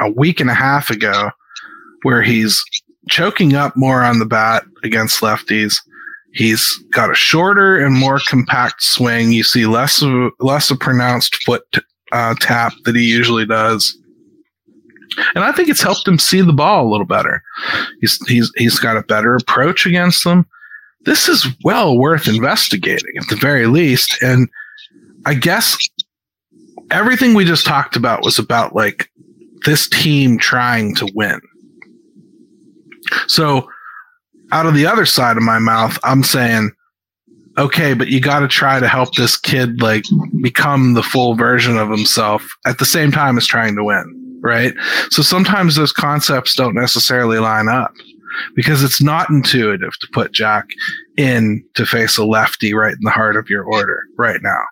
a week and a half ago where he's choking up more on the bat against lefties He's got a shorter and more compact swing. You see less of less a pronounced foot uh, tap that he usually does, and I think it's helped him see the ball a little better. He's he's he's got a better approach against them. This is well worth investigating at the very least, and I guess everything we just talked about was about like this team trying to win. So out of the other side of my mouth, I'm saying, okay, but you got to try to help this kid like become the full version of himself at the same time as trying to win, right? So sometimes those concepts don't necessarily line up because it's not intuitive to put Jack in to face a lefty right in the heart of your order right now.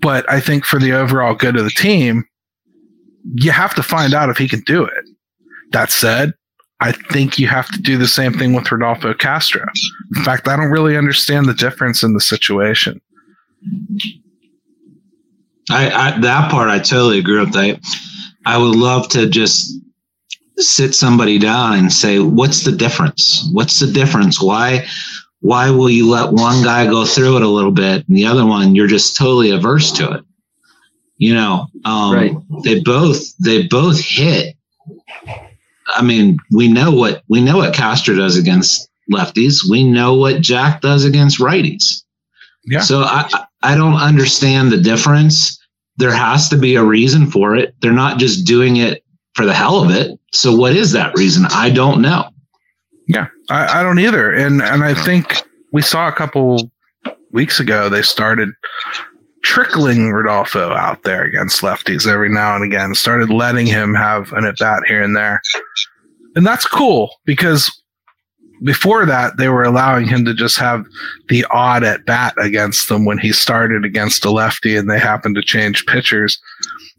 But I think for the overall good of the team, you have to find out if he can do it. That said, I think you have to do the same thing with Rodolfo Castro. In fact, I don't really understand the difference in the situation. I, I that part I totally agree with. I I would love to just sit somebody down and say, "What's the difference? What's the difference? Why why will you let one guy go through it a little bit and the other one you're just totally averse to it?" You know, um, right. they both they both hit I mean, we know what we know what Castro does against lefties. We know what Jack does against righties. Yeah. So I I don't understand the difference. There has to be a reason for it. They're not just doing it for the hell of it. So what is that reason? I don't know. Yeah, I, I don't either. And and I think we saw a couple weeks ago they started trickling Rodolfo out there against lefties every now and again, started letting him have an at bat here and there. And that's cool because before that, they were allowing him to just have the odd at bat against them when he started against a lefty and they happened to change pitchers.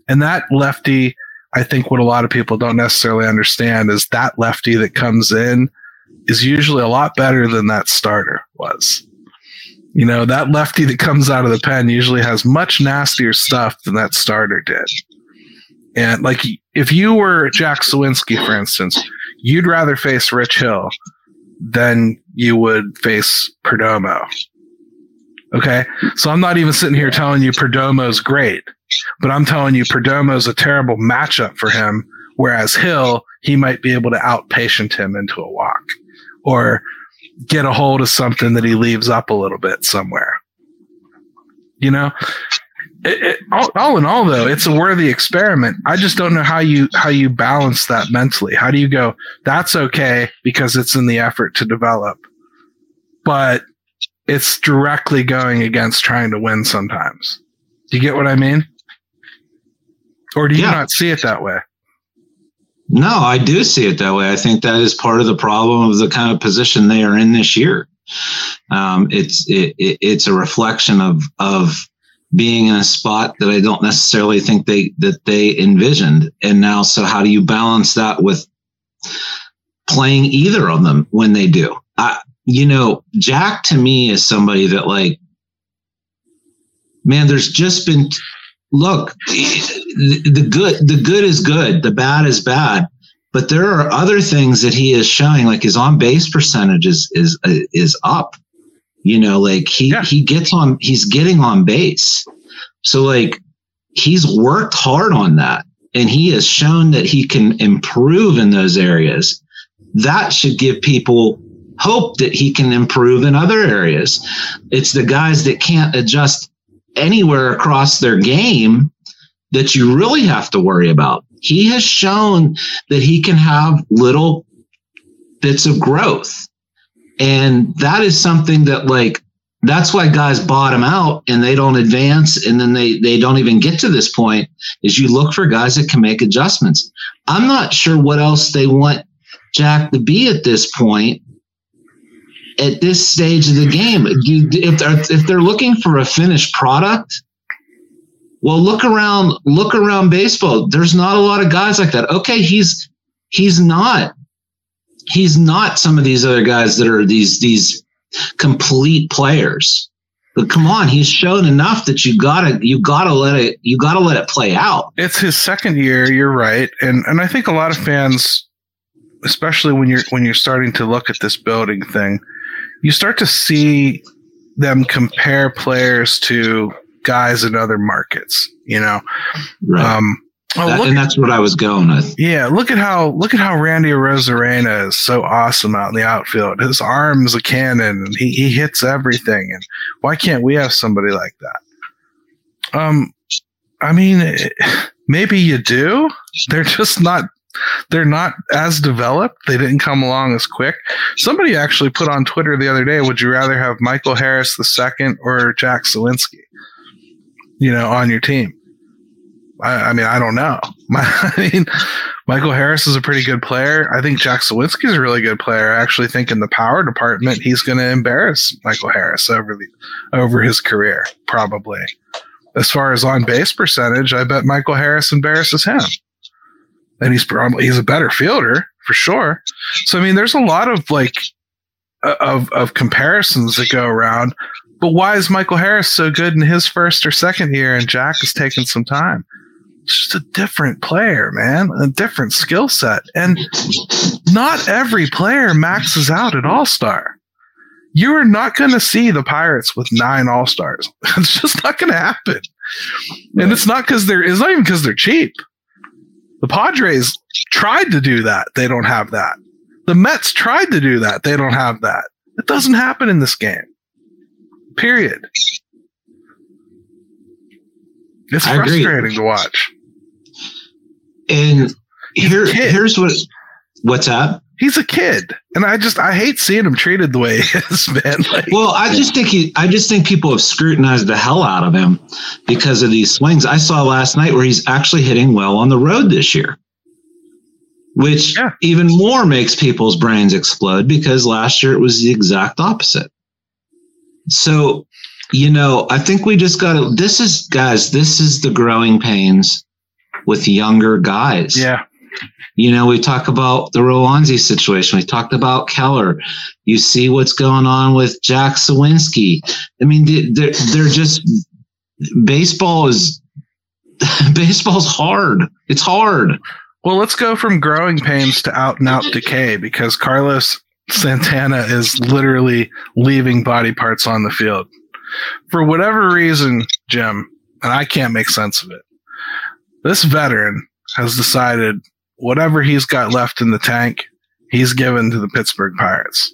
And that lefty, I think what a lot of people don't necessarily understand is that lefty that comes in is usually a lot better than that starter was. You know, that lefty that comes out of the pen usually has much nastier stuff than that starter did. And like, if you were Jack Suwinski, for instance, you'd rather face Rich Hill than you would face Perdomo. Okay. So I'm not even sitting here telling you Perdomo's great, but I'm telling you Perdomo's a terrible matchup for him. Whereas Hill, he might be able to outpatient him into a walk or get a hold of something that he leaves up a little bit somewhere. You know, it, it, all, all, in all, though, it's a worthy experiment. I just don't know how you how you balance that mentally. How do you go? That's okay because it's in the effort to develop, but it's directly going against trying to win. Sometimes, do you get what I mean? Or do you yeah. not see it that way? No, I do see it that way. I think that is part of the problem of the kind of position they are in this year. Um, it's it, it, it's a reflection of of being in a spot that I don't necessarily think they that they envisioned. And now, so how do you balance that with playing either of them when they do? I, you know, Jack to me is somebody that like, man, there's just been look, the good the good is good, the bad is bad. But there are other things that he is showing, like his on base percentage is is is up. You know, like he yeah. he gets on, he's getting on base. So like he's worked hard on that, and he has shown that he can improve in those areas. That should give people hope that he can improve in other areas. It's the guys that can't adjust anywhere across their game that you really have to worry about. He has shown that he can have little bits of growth. And that is something that like that's why guys bottom out and they don't advance and then they they don't even get to this point is you look for guys that can make adjustments. I'm not sure what else they want Jack to be at this point at this stage of the game. if they're, if they're looking for a finished product, well, look around, look around baseball. There's not a lot of guys like that. Okay, he's he's not he's not some of these other guys that are these these complete players. But come on, he's shown enough that you gotta you gotta let it you gotta let it play out. It's his second year. You're right, and and I think a lot of fans, especially when you're when you're starting to look at this building thing, you start to see them compare players to guys in other markets. You know, right. Um, oh, that, and that's what I was going with. Yeah, look at how look at how Randy Arozarena is so awesome out in the outfield. His arm's a cannon, and he he hits everything. And why can't we have somebody like that? Um, I mean, maybe you do. They're just not they're not as developed. They didn't come along as quick. Somebody actually put on Twitter the other day, would you rather have Michael Harris the second or Jack Suwinski? You know, on your team. I, I mean, I don't know. I mean, Michael Harris is a pretty good player. I think Jack Suwinski is a really good player. I actually think in the power department, he's going to embarrass Michael Harris over the over his career, probably. As far as on base percentage, I bet Michael Harris embarrasses him and he's probably he's a better fielder for sure. So I mean, there's a lot of like uh, of of comparisons that go around. But why is Michael Harris so good in his first or second year, and Jack is taking some time? It's just a different player, man, a different skill set, and not every player maxes out at All Star. You are not going to see the Pirates with nine All Stars. It's just not going to happen. And it's not because they're. It's not even because they're cheap. The Padres tried to do that. They don't have that. The Mets tried to do that. They don't have that. It doesn't happen in this game. Period. It's I frustrating agree. to watch. And here, here's what what's up he's a kid, and I just I hate seeing him treated the way he is, man. Like, well, I just think he, I just think people have scrutinized the hell out of him because of these swings. I saw last night where he's actually hitting well on the road this year, which yeah. even more makes people's brains explode because last year it was the exact opposite. So, you know, I think we just got to. This is guys. This is the growing pains with younger guys. Yeah. You know, we talk about the Roansy situation. We talked about Keller. You see what's going on with Jack Suwinski. I mean, they're, they're just baseball is baseball's hard. It's hard. Well, let's go from growing pains to out and out decay because Carlos Santana is literally leaving body parts on the field. For whatever reason, Jim, and I can't make sense of it, this veteran has decided whatever he's got left in the tank, he's given to the Pittsburgh Pirates.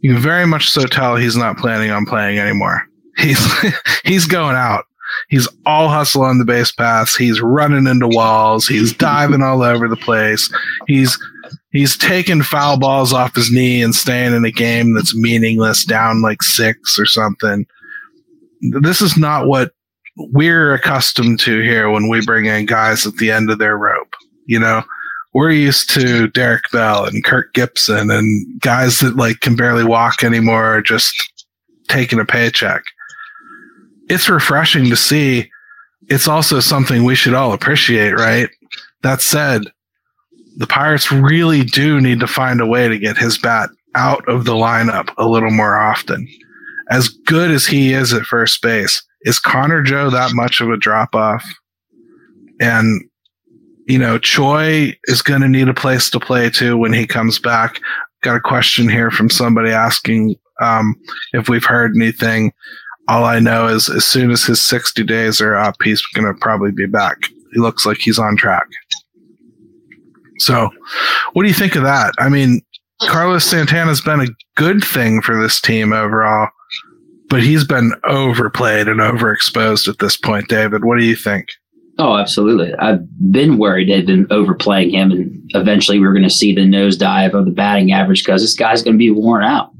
You can very much so tell he's not planning on playing anymore. He's he's going out. He's all hustle on the base paths. He's running into walls. He's diving all over the place. He's he's taking foul balls off his knee and staying in a game that's meaningless, down like six or something. This is not what we're accustomed to here when we bring in guys at the end of their rope. You know, we're used to Derek Bell and Kirk Gibson and guys that like can barely walk anymore, just taking a paycheck. It's refreshing to see. It's also something we should all appreciate, right? That said, the Pirates really do need to find a way to get his bat out of the lineup a little more often. As good as he is at first base, is Connor Joe that much of a drop off? And you know, Choi is going to need a place to play too when he comes back. Got a question here from somebody asking um, if we've heard anything. All I know is as soon as his 60 days are up, he's going to probably be back. He looks like he's on track. So, what do you think of that? I mean, Carlos Santana's been a good thing for this team overall, but he's been overplayed and overexposed at this point, David. What do you think? Oh, absolutely. I've been worried they've been overplaying him, and eventually we're going to see the nosedive of the batting average because this guy's going to be worn out.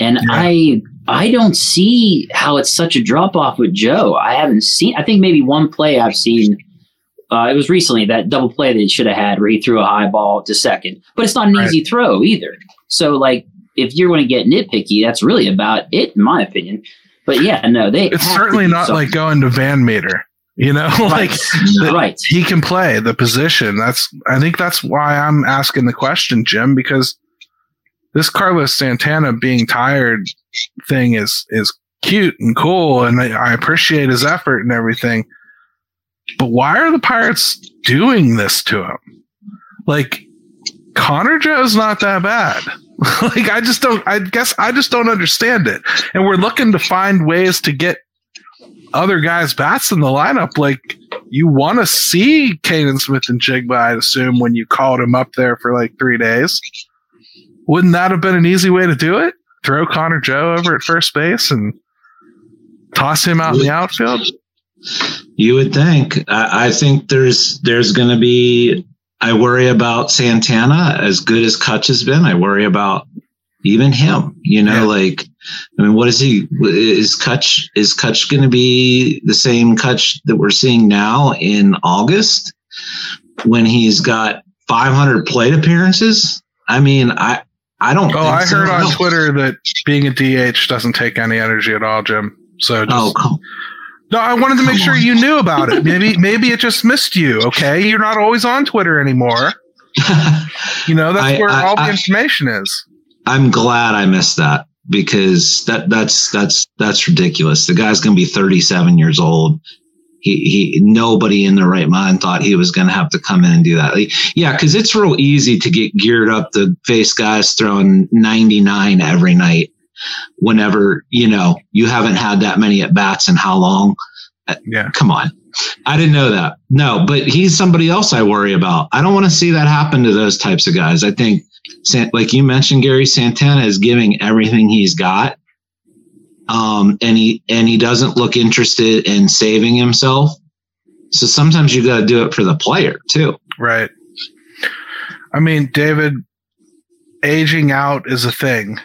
And yeah. I, I don't see how it's such a drop off with Joe. I haven't seen. I think maybe one play I've seen. Uh, it was recently that double play that he should have had where he threw a high ball to second, but it's not an right. easy throw either. So, like, if you're going to get nitpicky, that's really about it, in my opinion. But yeah, no, they. It's certainly not something. like going to VanMeter. You know, like right. right. he can play the position. That's I think that's why I'm asking the question, Jim, because this Carlos Santana being tired thing is is cute and cool, and I, I appreciate his effort and everything. But why are the Pirates doing this to him? Like Connor Joe's not that bad. like I just don't I guess I just don't understand it. And we're looking to find ways to get other guys' bats in the lineup. Like you want to see Canaan Smith-Njigba, I'd assume, when you called him up there for like three days. Wouldn't that have been an easy way to do it? Throw Connor Joe over at first base and toss him out in the outfield. You would think. I, I think there's there's going to be. I worry about Santana as good as Kutch has been. I worry about even him. You know, yeah. like I mean, what is he? Is Kutch is Kutch going to be the same Kutch that we're seeing now in August when he's got 500 plate appearances? I mean, I I don't. Oh, I heard on Twitter that being a DH doesn't take any energy at all, Jim. So oh, just, oh, come, no, I wanted to make sure on. you knew about it. Maybe maybe it just missed you. Okay, you're not always on Twitter anymore. you know that's I, where I, all the information is. I'm glad I missed that because that that's that's that's ridiculous. The guy's going to be 37 years old. He, he nobody in their right mind thought he was going to have to come in and do that. Yeah, because it's real easy to get geared up to face guys throwing 99 every night. Whenever you know you haven't had that many at bats in how long? Yeah, come on. I didn't know that. No, but he's somebody else I worry about. I don't want to see that happen to those types of guys. I think like you mentioned, Gary Santana is giving everything he's got. Um, and he, and he doesn't look interested in saving himself. So sometimes you got to do it for the player too. Right. I mean, David, aging out is a thing.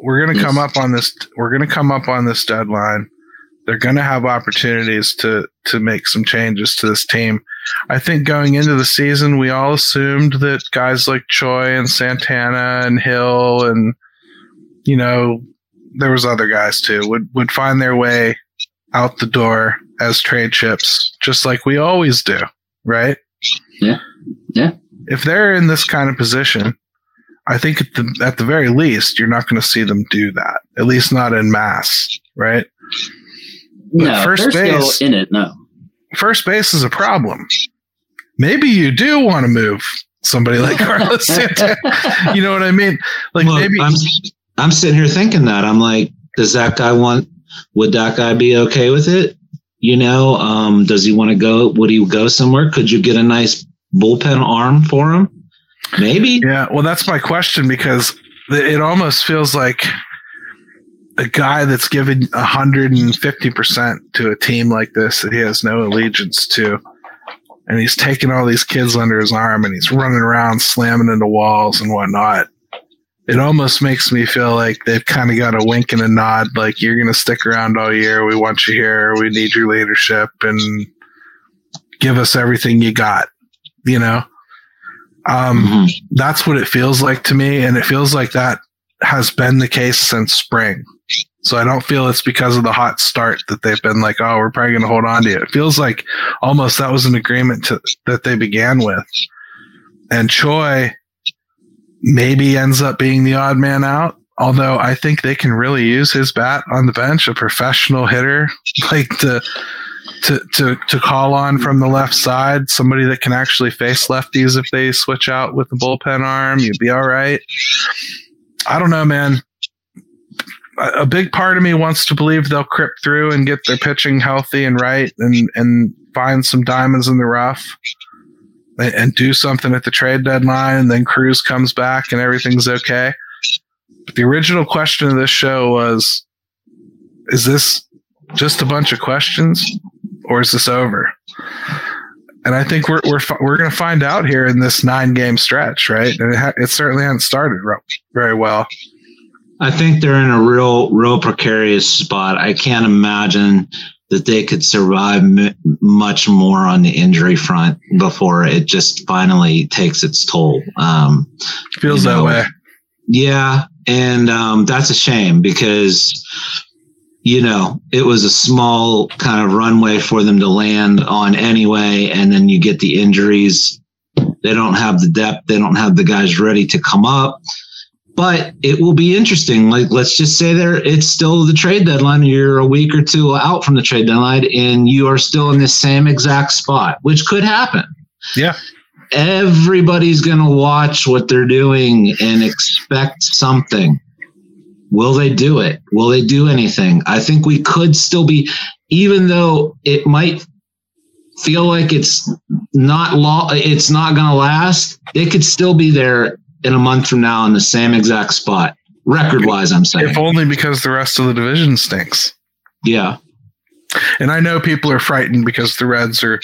We're going to yes. come up on this. We're going to come up on this deadline they're going to have opportunities to to make some changes to this team. I think going into the season, we all assumed that guys like Choi and Santana and Hill and you know there was other guys too would would find their way out the door as trade chips, just like we always do, right? Yeah, yeah. If they're in this kind of position, I think at the at the very least, you're not going to see them do that. At least not in mass, right? But no, first base in it. No, first base is a problem. Maybe you do want to move somebody like Carlos Santana. you know what I mean? Like well, maybe I'm, I'm sitting here thinking that I'm like, does that guy want? Would that guy be okay with it? You know, um, does he want to go? Would he go somewhere? Could you get a nice bullpen arm for him? Maybe. Yeah. Well, that's my question because it almost feels like a guy that's given 150% to a team like this that he has no allegiance to. And he's taking all these kids under his arm and he's running around slamming into walls and whatnot. It almost makes me feel like they've kind of got a wink and a nod like you're going to stick around all year. We want you here. We need your leadership and give us everything you got you know? Um, mm-hmm. that's what it feels like to me. And it feels like that has been the case since spring so I don't feel it's because of the hot start that they've been like, oh, we're probably going to hold on to it. It feels like almost that was an agreement to, that they began with. And Choi, maybe ends up being the odd man out. Although I think they can really use his bat on the bench, a professional hitter like to to to to call on from the left side, somebody that can actually face lefties if they switch out with the bullpen arm, you'd be all right. I don't know, man. A big part of me wants to believe they'll crip through and get their pitching healthy and right and and find some diamonds in the rough and, and do something at the trade deadline and then Cruz comes back and everything's okay. But the original question of this show was is this just a bunch of questions or is this over? And I think we're we're we're going to find out here in this nine game stretch, right? And it, ha- it certainly hasn't started very well. I think they're in a real real precarious spot. I can't imagine that they could survive m- much more on the injury front before it just finally takes its toll. Um, Feels know, that way. Yeah, and um, that's a shame because you know, it was a small kind of runway for them to land on anyway. And then you get the injuries. They don't have the depth. They don't have the guys ready to come up. But it will be interesting. Like, let's just say there, it's still the trade deadline. You're a week or two out from the trade deadline, and you are still in the same exact spot, which could happen. Yeah. Everybody's going to watch what they're doing and expect something. Will they do it? Will they do anything? I think we could still be, even though it might feel like it's not law, it's not going to last. It could still be there in a month from now in the same exact spot, record wise. I'm saying, if only because the rest of the division stinks. Yeah. And I know people are frightened because the Reds are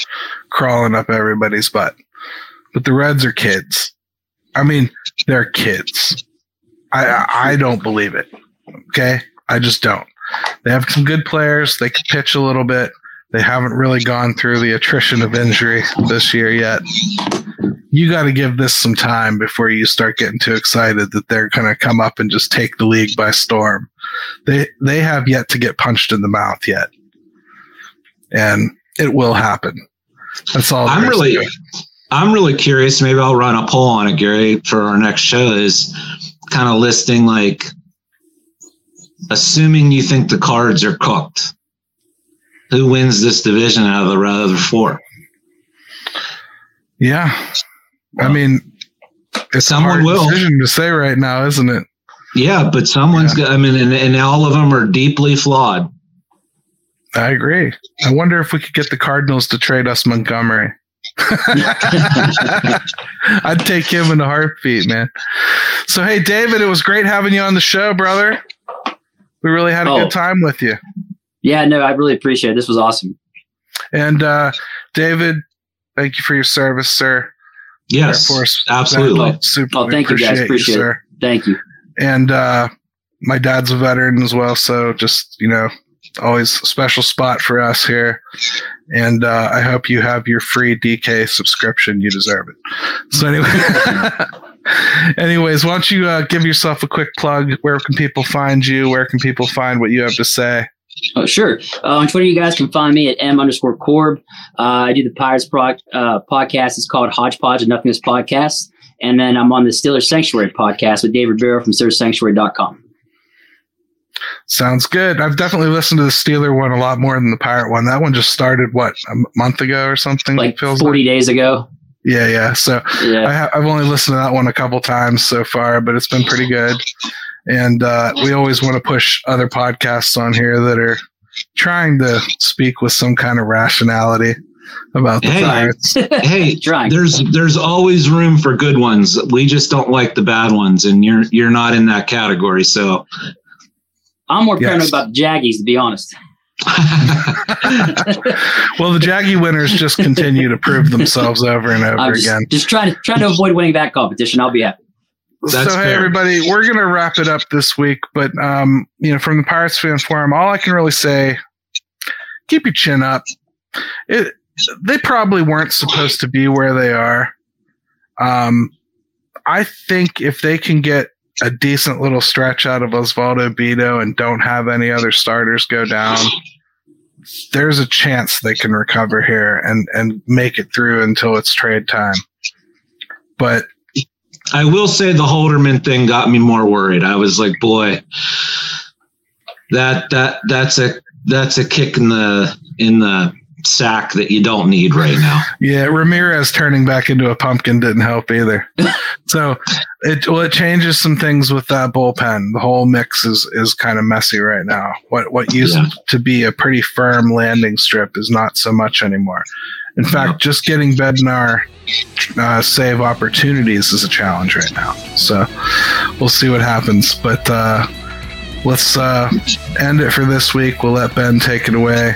crawling up everybody's butt, but the Reds are kids. I mean, they're kids. I I don't believe it. Okay, I just don't. They have some good players. They can pitch a little bit. They haven't really gone through the attrition of injury this year yet. You got to give this some time before you start getting too excited that they're going to come up and just take the league by storm. They they have yet to get punched in the mouth yet, and it will happen. That's all. I'm really, I'm really curious. Maybe I'll run a poll on it, Gary, for our next show. Is kind of listing like assuming you think the cards are cooked, who wins this division out of the other four? Yeah, I mean, it's someone will decision to say right now, isn't it? Yeah, but someone's yeah. got. I mean, and, and all of them are deeply flawed. I agree. I wonder if we could get the Cardinals to trade us Montgomery. I'd take him in a heartbeat, man. So, hey, David, it was great having you on the show, brother. We really had a oh. good time with you. Yeah, no, I really appreciate it. This was awesome. And uh, David, thank you for your service, sir. Yes, Force, absolutely. Super, oh, thank you guys. Appreciate you, it. Thank you. And uh, my dad's a veteran as well, so just you know, always a special spot for us here. And uh, I hope you have your free DK subscription. You deserve it. So anyway. Anyways, why don't you uh, give yourself a quick plug? Where can people find you? Where can people find what you have to say? Oh, sure. Uh, on Twitter, you guys can find me at m underscore corb. Uh, I do the Pirates pro- uh, podcast. It's called Hodgepodge of Nothingness Podcast. And then I'm on the Steelers Sanctuary podcast with David Barrow from SteelersSanctuary.com. Sounds good. I've definitely listened to the Steeler one a lot more than the Pirate one. That one just started, what, a month ago or something? Like 40 like? days ago. Yeah, yeah. So yeah. I have only listened to that one a couple times so far, but it's been pretty good. And uh, we always want to push other podcasts on here that are trying to speak with some kind of rationality about the hey, pirates. hey, there's there's always room for good ones. We just don't like the bad ones, and you're you're not in that category. So I'm more yes. paranoid about the Jaggies, to be honest. well, the Jaggy winners just continue to prove themselves over and over just, again. Just trying to trying to avoid winning that competition. I'll be happy. That's so hey everybody, we're gonna wrap it up this week, but um, you know, from the Pirates fan forum, all I can really say, keep your chin up. It they probably weren't supposed to be where they are. Um, I think if they can get a decent little stretch out of Osvaldo Bido and don't have any other starters go down, there's a chance they can recover here and, and make it through until it's trade time. But I will say the Holderman thing got me more worried. I was like, boy, that that that's a that's a kick in the in the sack that you don't need right now. Yeah, Ramirez turning back into a pumpkin didn't help either. so it well it changes some things with that bullpen. The whole mix is is kind of messy right now. What what used yeah. to be a pretty firm landing strip is not so much anymore. In fact, just getting Bednar uh, save opportunities is a challenge right now. So we'll see what happens. But uh, let's uh, end it for this week. We'll let Ben take it away.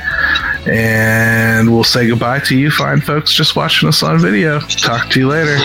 And we'll say goodbye to you, fine folks, just watching us on video. Talk to you later.